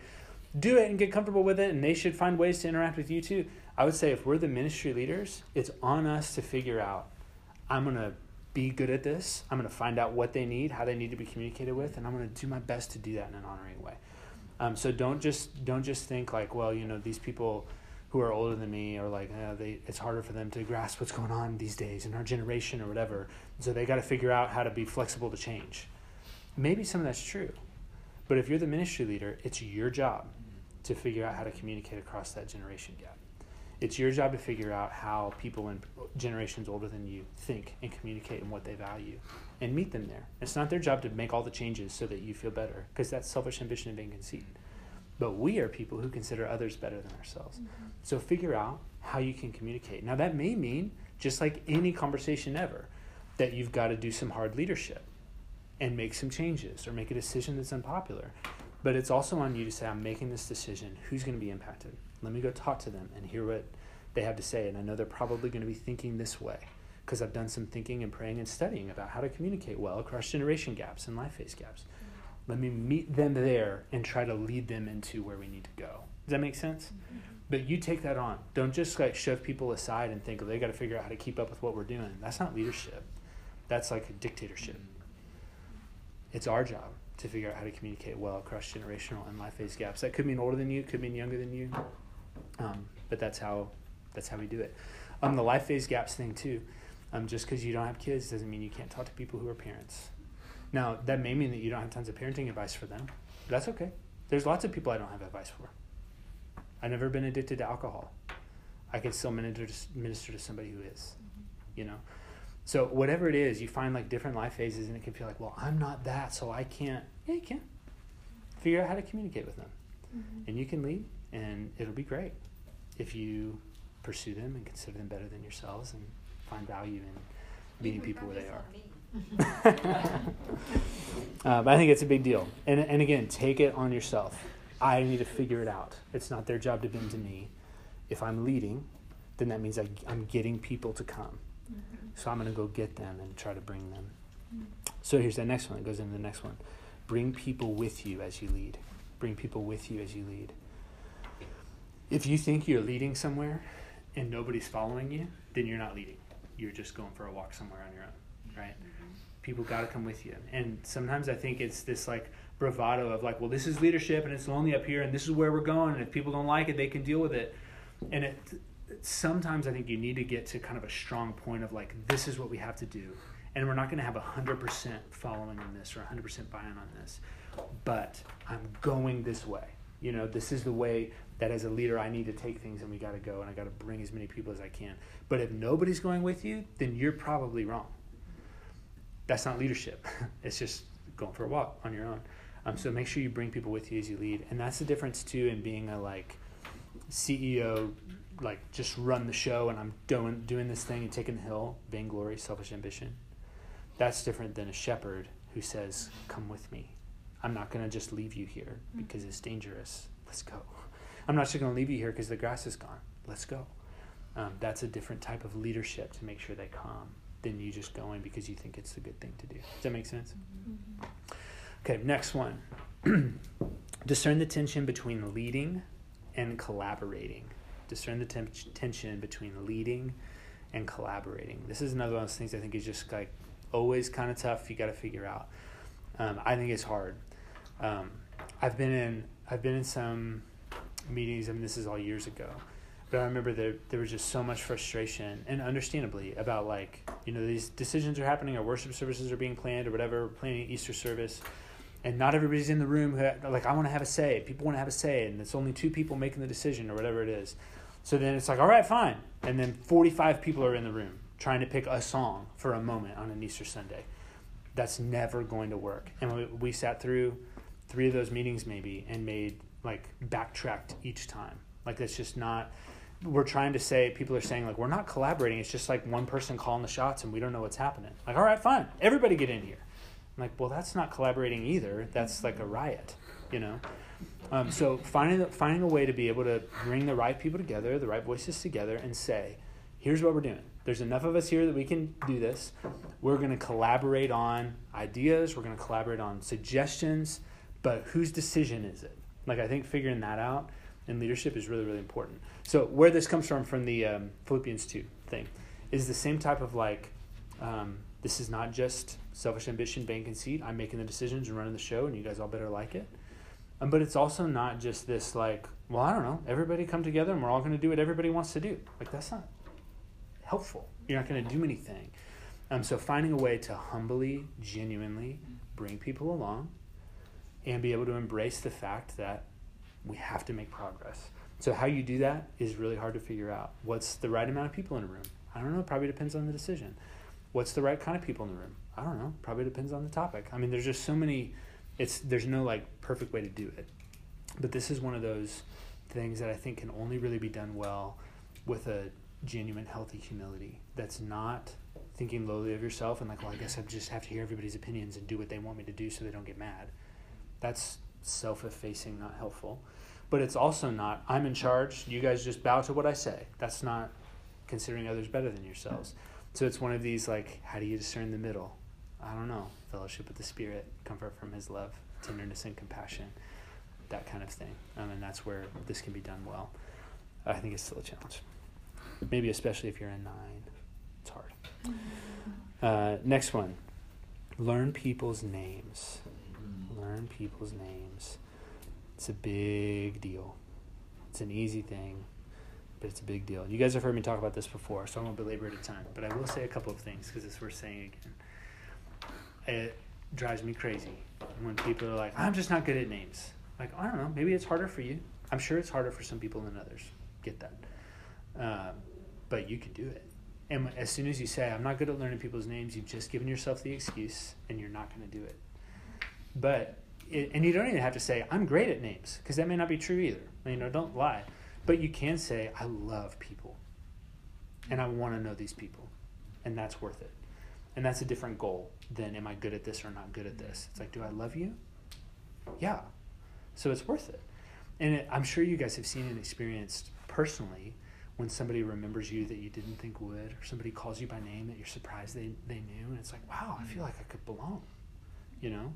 do it and get comfortable with it, and they should find ways to interact with you too. I would say if we're the ministry leaders, it's on us to figure out I'm going to be good at this. I'm going to find out what they need, how they need to be communicated with, and I'm going to do my best to do that in an honoring way. Um, so don't just don't just think like, well, you know, these people who are older than me are like, uh, they it's harder for them to grasp what's going on these days in our generation or whatever. So they got to figure out how to be flexible to change. Maybe some of that's true, but if you're the ministry leader, it's your job to figure out how to communicate across that generation gap. It's your job to figure out how people in generations older than you think and communicate and what they value and meet them there. It's not their job to make all the changes so that you feel better because that's selfish ambition and vain conceit. But we are people who consider others better than ourselves. Mm-hmm. So figure out how you can communicate. Now, that may mean, just like any conversation ever, that you've got to do some hard leadership and make some changes or make a decision that's unpopular. But it's also on you to say, I'm making this decision. Who's going to be impacted? Let me go talk to them and hear what they have to say. And I know they're probably going to be thinking this way because I've done some thinking and praying and studying about how to communicate well across generation gaps and life phase gaps. Mm-hmm. Let me meet them there and try to lead them into where we need to go. Does that make sense? Mm-hmm. But you take that on. Don't just like shove people aside and think oh, they got to figure out how to keep up with what we're doing. That's not leadership. That's like a dictatorship. Mm-hmm. It's our job to figure out how to communicate well across generational and life phase gaps. That could mean older than you, could mean younger than you, um, but that's how that's how we do it. Um, the life phase gaps thing too. Um, just because you don't have kids doesn't mean you can't talk to people who are parents. Now, that may mean that you don't have tons of parenting advice for them. That's okay. There's lots of people I don't have advice for. I've never been addicted to alcohol. I can still minister to, minister to somebody who is, you know. So whatever it is, you find like different life phases, and it can feel like, well, I'm not that, so I can't. Yeah, you can. Figure out how to communicate with them, mm-hmm. and you can lead, and it'll be great if you pursue them and consider them better than yourselves and find value in meeting people where they are. Uh, but I think it's a big deal. And, and again, take it on yourself. I need to figure it out. It's not their job to bend to me. If I'm leading, then that means I, I'm getting people to come. Mm-hmm. So I'm going to go get them and try to bring them. So here's the next one. It goes into the next one. Bring people with you as you lead. Bring people with you as you lead. If you think you're leading somewhere and nobody's following you, then you're not leading. You're just going for a walk somewhere on your own, mm-hmm. right? People got to come with you. And sometimes I think it's this like bravado of like, well, this is leadership and it's lonely up here and this is where we're going. And if people don't like it, they can deal with it. And it sometimes I think you need to get to kind of a strong point of like, this is what we have to do. And we're not going to have 100% following on this or 100% buy-in on this. But I'm going this way. You know, this is the way that as a leader I need to take things and we got to go and I got to bring as many people as I can. But if nobody's going with you, then you're probably wrong. That's not leadership. it's just going for a walk on your own. Um, so make sure you bring people with you as you lead. And that's the difference too in being a like CEO like just run the show and I'm doing doing this thing and taking the hill, vainglory, selfish ambition. That's different than a shepherd who says, "Come with me. I'm not going to just leave you here because it's dangerous. Let's go. I'm not just going to leave you here because the grass is gone. Let's go." Um, that's a different type of leadership to make sure they come than you just going because you think it's the good thing to do. Does that make sense? Okay, next one. Discern the tension between leading and collaborating discern the tension between leading and collaborating. This is another one of those things I think is just like always kind of tough. You got to figure out. Um, I think it's hard. Um, I've been in I've been in some meetings. I mean, this is all years ago, but I remember there there was just so much frustration, and understandably about like you know these decisions are happening, or worship services are being planned, or whatever. Planning Easter service, and not everybody's in the room. Who, like I want to have a say. People want to have a say, and it's only two people making the decision, or whatever it is. So then it's like, all right, fine. And then 45 people are in the room trying to pick a song for a moment on an Easter Sunday. That's never going to work. And we, we sat through three of those meetings maybe and made like backtracked each time. Like that's just not. We're trying to say people are saying like we're not collaborating. It's just like one person calling the shots and we don't know what's happening. Like all right, fine, everybody get in here. I'm like well that's not collaborating either. That's like a riot, you know. Um, so finding finding a way to be able to bring the right people together, the right voices together, and say, here's what we're doing. There's enough of us here that we can do this. We're going to collaborate on ideas. We're going to collaborate on suggestions. But whose decision is it? Like I think figuring that out in leadership is really really important. So where this comes from from the um, Philippians two thing is the same type of like. Um, this is not just selfish ambition, vain conceit. I'm making the decisions and running the show, and you guys all better like it. Um, but it's also not just this like, well, I don't know, everybody come together and we're all going to do what everybody wants to do. Like that's not helpful. You're not going to do anything. Um, so finding a way to humbly, genuinely bring people along and be able to embrace the fact that we have to make progress. So how you do that is really hard to figure out. What's the right amount of people in a room? I don't know. Probably depends on the decision. What's the right kind of people in the room? I don't know. Probably depends on the topic. I mean, there's just so many it's there's no like perfect way to do it but this is one of those things that i think can only really be done well with a genuine healthy humility that's not thinking lowly of yourself and like well i guess i just have to hear everybody's opinions and do what they want me to do so they don't get mad that's self-effacing not helpful but it's also not i'm in charge you guys just bow to what i say that's not considering others better than yourselves so it's one of these like how do you discern the middle I don't know, fellowship with the Spirit, comfort from His love, tenderness and compassion, that kind of thing. Um, and that's where this can be done well. I think it's still a challenge. Maybe especially if you're in nine, it's hard. Uh, next one learn people's names. Learn people's names. It's a big deal. It's an easy thing, but it's a big deal. You guys have heard me talk about this before, so I won't belabor it a ton. But I will say a couple of things because it's worth saying again it drives me crazy when people are like, I'm just not good at names. Like, I don't know, maybe it's harder for you. I'm sure it's harder for some people than others. Get that. Um, but you can do it. And as soon as you say, I'm not good at learning people's names, you've just given yourself the excuse and you're not going to do it. But, it, and you don't even have to say, I'm great at names, because that may not be true either. You know, don't lie. But you can say, I love people and I want to know these people. And that's worth it. And that's a different goal than am I good at this or not good at this. It's like, do I love you? Yeah. So it's worth it. And it, I'm sure you guys have seen and experienced personally when somebody remembers you that you didn't think would, or somebody calls you by name that you're surprised they, they knew. And it's like, wow, I feel like I could belong. You know?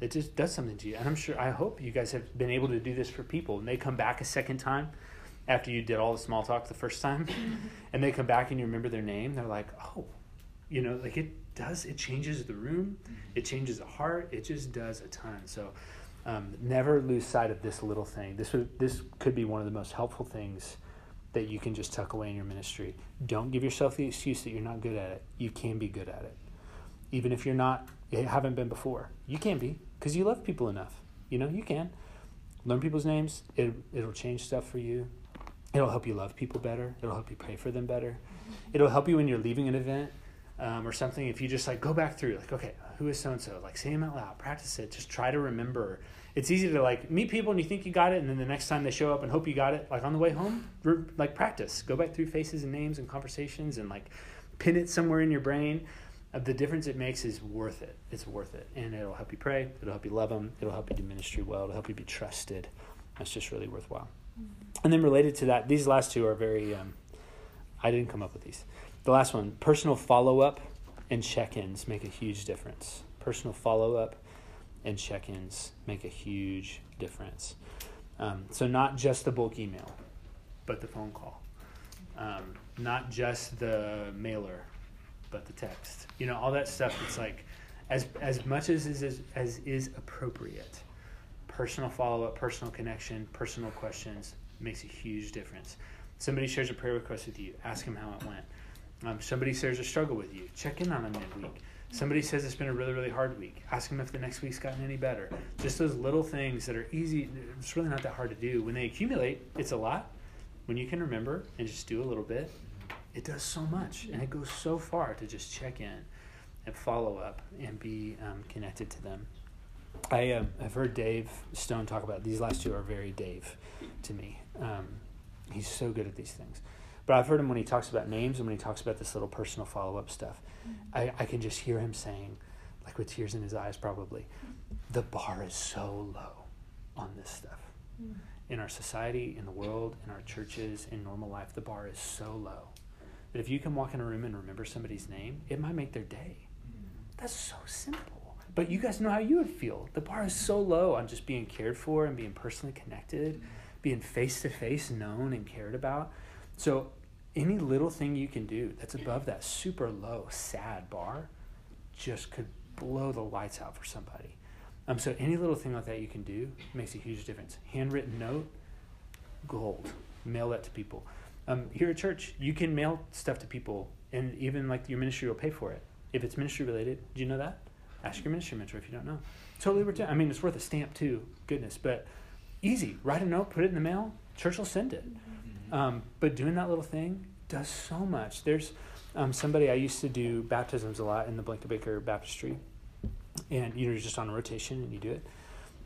It just does something to you. And I'm sure, I hope you guys have been able to do this for people. And they come back a second time after you did all the small talk the first time, and they come back and you remember their name. They're like, oh, you know, like it does, it changes the room, it changes the heart, it just does a ton. So, um, never lose sight of this little thing. This would, this could be one of the most helpful things that you can just tuck away in your ministry. Don't give yourself the excuse that you're not good at it. You can be good at it, even if you're not, you haven't been before. You can be because you love people enough. You know, you can learn people's names. It it'll change stuff for you. It'll help you love people better. It'll help you pray for them better. It'll help you when you're leaving an event um, or something. If you just like go back through, like, okay, who is so and so? Like, say them out loud, practice it. Just try to remember. It's easy to like meet people and you think you got it, and then the next time they show up and hope you got it, like on the way home, like practice. Go back through faces and names and conversations and like pin it somewhere in your brain. The difference it makes is worth it. It's worth it, and it'll help you pray. It'll help you love them. It'll help you do ministry well. It'll help you be trusted. That's just really worthwhile. And then related to that, these last two are very. Um, I didn't come up with these. The last one, personal follow up and check ins make a huge difference. Personal follow up and check ins make a huge difference. Um, so, not just the bulk email, but the phone call. Um, not just the mailer, but the text. You know, all that stuff It's like, as, as much as is, as, as is appropriate, personal follow up, personal connection, personal questions makes a huge difference. Somebody shares a prayer request with you, ask them how it went. Um, somebody shares a struggle with you, check in on them midweek. Somebody says it's been a really, really hard week. Ask them if the next week's gotten any better. Just those little things that are easy, it's really not that hard to do. When they accumulate, it's a lot. When you can remember and just do a little bit, it does so much. And it goes so far to just check in and follow up and be um, connected to them. I, uh, I've heard Dave Stone talk about these last two are very Dave to me. Um, he's so good at these things. But I've heard him when he talks about names and when he talks about this little personal follow up stuff. Mm-hmm. I, I can just hear him saying, like with tears in his eyes, probably, the bar is so low on this stuff. Mm-hmm. In our society, in the world, in our churches, in normal life, the bar is so low that if you can walk in a room and remember somebody's name, it might make their day. That's so simple. But you guys know how you would feel. The bar is so low on just being cared for and being personally connected, being face to face known and cared about so any little thing you can do that's above that super low, sad bar just could blow the lights out for somebody. Um, so any little thing like that you can do makes a huge difference. Handwritten note, gold. Mail that to people. Um, here at church, you can mail stuff to people, and even like your ministry will pay for it if it's ministry related. Do you know that? Ask your ministry mentor if you don't know. Totally worth it. I mean, it's worth a stamp too. Goodness, but easy. Write a note, put it in the mail. Church will send it. Um, but doing that little thing does so much. There's um, somebody I used to do baptisms a lot in the Blankenbaker Baptistry, and you know, you're just on a rotation and you do it.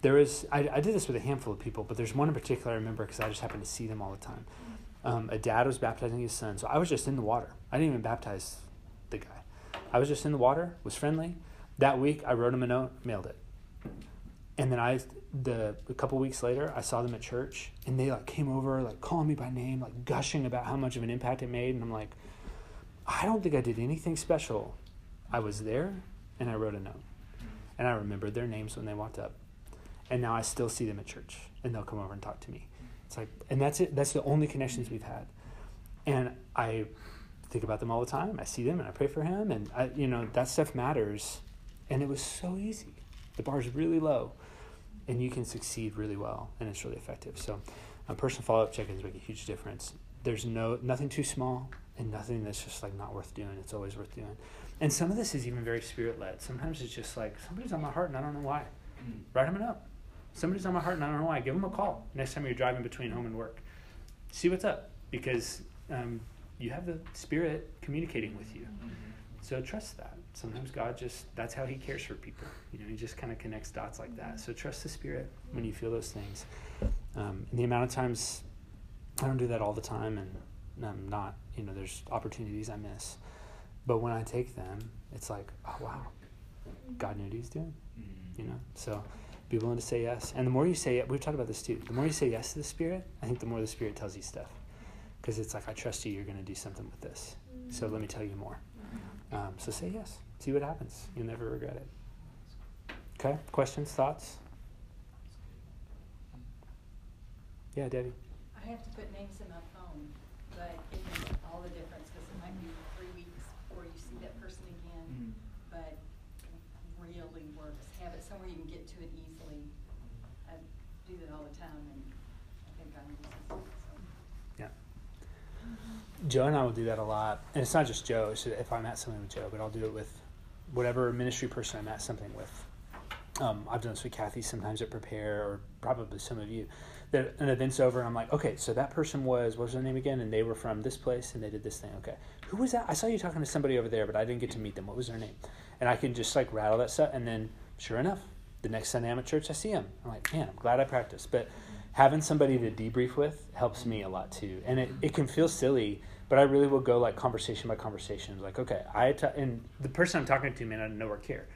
There is, I, I did this with a handful of people, but there's one in particular I remember because I just happened to see them all the time. Um, a dad was baptizing his son, so I was just in the water. I didn't even baptize the guy. I was just in the water, was friendly. That week, I wrote him a note, mailed it, and then I the a couple weeks later, I saw them at church, and they like came over, like calling me by name, like gushing about how much of an impact it made, and I'm like, I don't think I did anything special. I was there, and I wrote a note, and I remembered their names when they walked up, and now I still see them at church, and they'll come over and talk to me. It's like, and that's it. That's the only connections we've had, and I think about them all the time. I see them, and I pray for him, and I, you know, that stuff matters, and it was so easy. The bar is really low and you can succeed really well and it's really effective so um, personal follow-up check-ins make a huge difference there's no nothing too small and nothing that's just like not worth doing it's always worth doing and some of this is even very spirit-led sometimes it's just like somebody's on my heart and i don't know why mm. write them a note somebody's on my heart and i don't know why give them a call next time you're driving between home and work see what's up because um, you have the spirit communicating with you mm-hmm. so trust that sometimes God just that's how He cares for people. You know, He just kind of connects dots like that. So trust the Spirit when you feel those things. Um, and the amount of times I don't do that all the time, and I'm not. You know, there's opportunities I miss, but when I take them, it's like, oh wow, God knew what He was doing. Mm-hmm. You know, so be willing to say yes. And the more you say, it, we've talked about this too. The more you say yes to the Spirit, I think the more the Spirit tells you stuff, because it's like I trust you. You're going to do something with this. So let me tell you more. Um, so say yes. See what happens. You'll never regret it. Okay. Questions, thoughts? Yeah, Debbie. I have to put names in my phone, but it makes all the difference because it might be three weeks before you see that person again. Mm-hmm. But really works. Have it somewhere you can get to it easily. I do that all the time and I think God uses it, so. Yeah. Joe and I will do that a lot, and it's not just Joe. It's if I'm at something with Joe, but I'll do it with whatever ministry person I'm at something with. Um, I've done this with Kathy sometimes at Prepare, or probably some of you. That an event's over, and I'm like, okay, so that person was what was their name again? And they were from this place, and they did this thing. Okay, who was that? I saw you talking to somebody over there, but I didn't get to meet them. What was their name? And I can just like rattle that stuff, and then sure enough, the next Sunday I'm at church, I see them. I'm like, man, I'm glad I practiced. But having somebody to debrief with helps me a lot too. And it, it can feel silly, but I really will go like conversation by conversation. Like, okay, I ta- and the person I'm talking to may not know or care,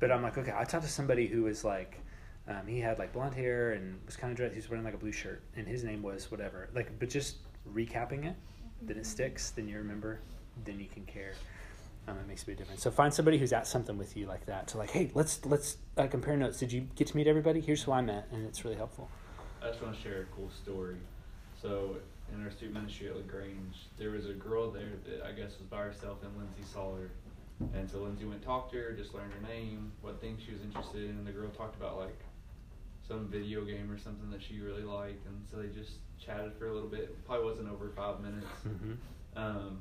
but I'm like, okay, I talked to somebody who was like, um, he had like blonde hair and was kind of dressed. He was wearing like a blue shirt, and his name was whatever. Like, but just recapping it, then it sticks. Then you remember. Then you can care. Um, it makes a big difference. So find somebody who's at something with you like that. To like, hey, let's let's uh, compare notes. Did you get to meet everybody? Here's who I met, and it's really helpful. I just want to share a cool story. So, in our student ministry at LaGrange, there was a girl there that I guess was by herself, and Lindsay saw her. And so Lindsay went and talked to her, just learned her name, what things she was interested in. The girl talked about like some video game or something that she really liked, and so they just chatted for a little bit. Probably wasn't over five minutes. Mm-hmm. Um,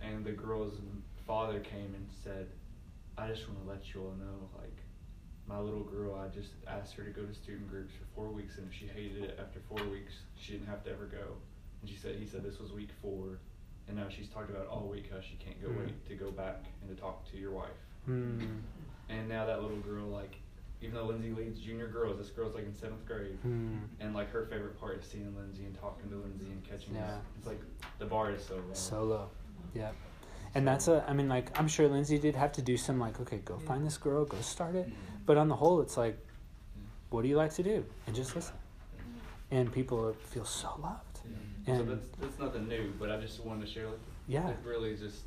and the girl's father came and said, I just want to let you all know, like, my little girl, I just asked her to go to student groups for four weeks, and if she hated it after four weeks, she didn't have to ever go. And she said, he said this was week four, and now she's talked about all week how she can't go Mm. wait to go back and to talk to your wife. Mm. And now that little girl, like, even though Lindsay leads junior girls, this girl's like in seventh grade. Mm. And like her favorite part is seeing Lindsay and talking to Lindsay and catching Yeah. up. It's like the bar is so low. So low. Yeah. And that's a, I mean, like, I'm sure Lindsay did have to do some, like, okay, go find this girl, go start it. But on the whole, it's like, what do you like to do? And just listen. And people feel so loved. Yeah. So And- that's that's nothing new, but I just wanted to share like Yeah. it really just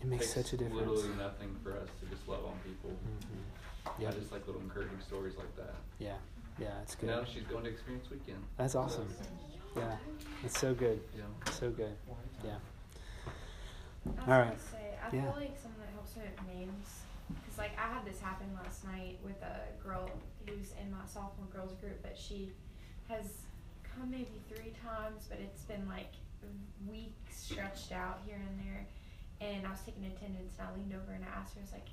It makes takes such a difference. Literally nothing for us to just love on people. hmm Yeah, Yeah. just like little encouraging stories like that. Yeah. Yeah, it's good. Now she's going to experience weekend. That's awesome. Yeah. It's so good. Yeah. So good. Yeah. I was All gonna say, I Yeah. feel like something that helps with names, because like I had this happen last night with a girl who's in my sophomore girls group, but she has maybe three times, but it's been like weeks stretched out here and there. And I was taking attendance, and I leaned over and I asked her, I was like,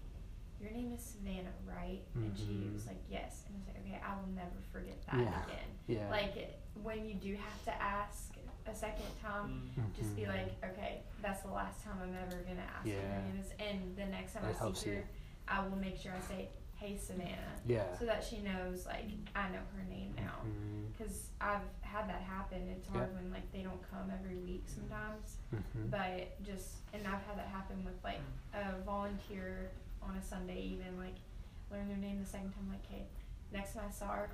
"Your name is Savannah, right?" And she Mhm. was like, "Yes." And I was like, "Okay, I will never forget that Yeah. again." Yeah. Like when you do have to ask a second time, just be like, okay, that's the last time I'm ever gonna ask Yeah. her and the next time That I see her, you. I will make sure I say, "Hey, Savannah," Yeah. so that she knows like I know her name now. Because I've had that happen. It's hard Yeah. when like they don't come every week sometimes, Mhm. but just and I've had that happen with like a volunteer on a Sunday even like learn their name the second time like, hey, next time I saw her,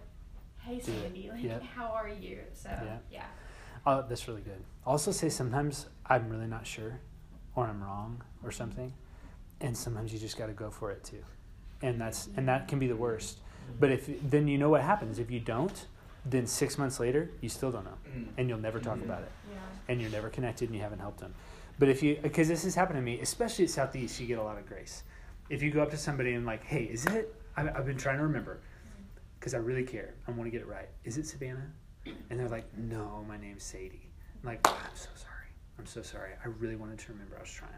hey. Sandy, like how are you? So Yeah. yeah. Oh, that's really good. Also say sometimes I'm really not sure, or I'm wrong, or something, and sometimes you just got to go for it too, and that's and that can be the worst. But if then you know what happens if you don't, then six months later you still don't know, mm-hmm. and you'll never talk mm-hmm. about it, Yeah. and you're never connected, and you haven't helped them. But if you, because this has happened to me, especially at Southeast, you get a lot of grace. If you go up to somebody and like, hey, is it? I've, I've been trying to remember, mm-hmm. because I really care. I want to get it right. Is it Savannah? And they're like, no, my name's Sadie. I'm like, oh, I'm so sorry. I'm so sorry. I really wanted to remember. I was trying.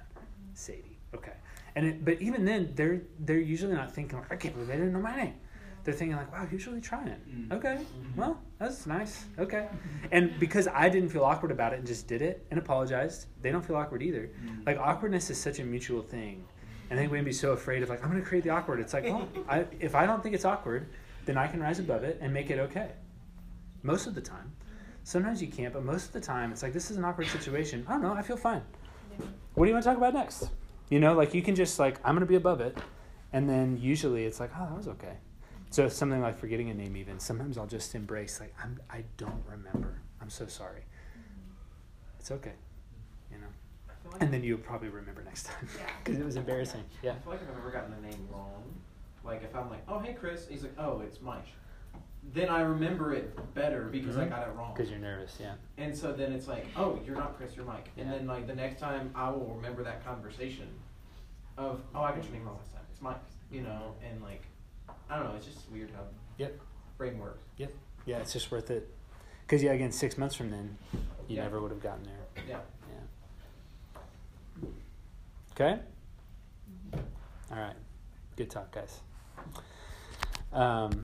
Sadie. Okay. And it, but even then, they're they're usually not thinking like, I can't believe they didn't know my name. They're thinking like, wow, he's really trying. Mm. Okay. Well, that's nice. Okay. And because I didn't feel awkward about it and just did it and apologized, they don't feel awkward either. Like awkwardness is such a mutual thing. And I think we can be so afraid of like, I'm going to create the awkward. It's like, well, I, if I don't think it's awkward, then I can rise above it and make it okay. Most of the time. Sometimes you can't, but most of the time, it's like, this is an awkward situation. I don't know. I feel fine. Yeah. What do you want to talk about next? You know, like you can just like, I'm going to be above it and then usually it's like, oh, that was okay. So something like forgetting a name, even sometimes I'll just embrace like I'm I don't remember. I'm so sorry. It's okay, you know. Like And then you'll probably remember next time Yeah. because it was embarrassing. Yeah. I feel like if I've ever gotten a name wrong, like if I'm like, oh hey Chris, he's like, oh it's Mike. Then I remember it better because I Mhm. got it wrong. Because you're nervous. Yeah. And so then it's like, oh, you're not Chris, you're Mike. And Yeah. then like the next time I will remember that conversation of, oh, I got your name wrong last time. It's Mike, you know, and like, I don't know, it's just weird how Yep. brain works. Yep. Yeah, it's just worth it. Because yeah, again, six months from then, you Yeah. never would have gotten there. Yeah. Yeah. Okay. All right. Good talk, guys. Um,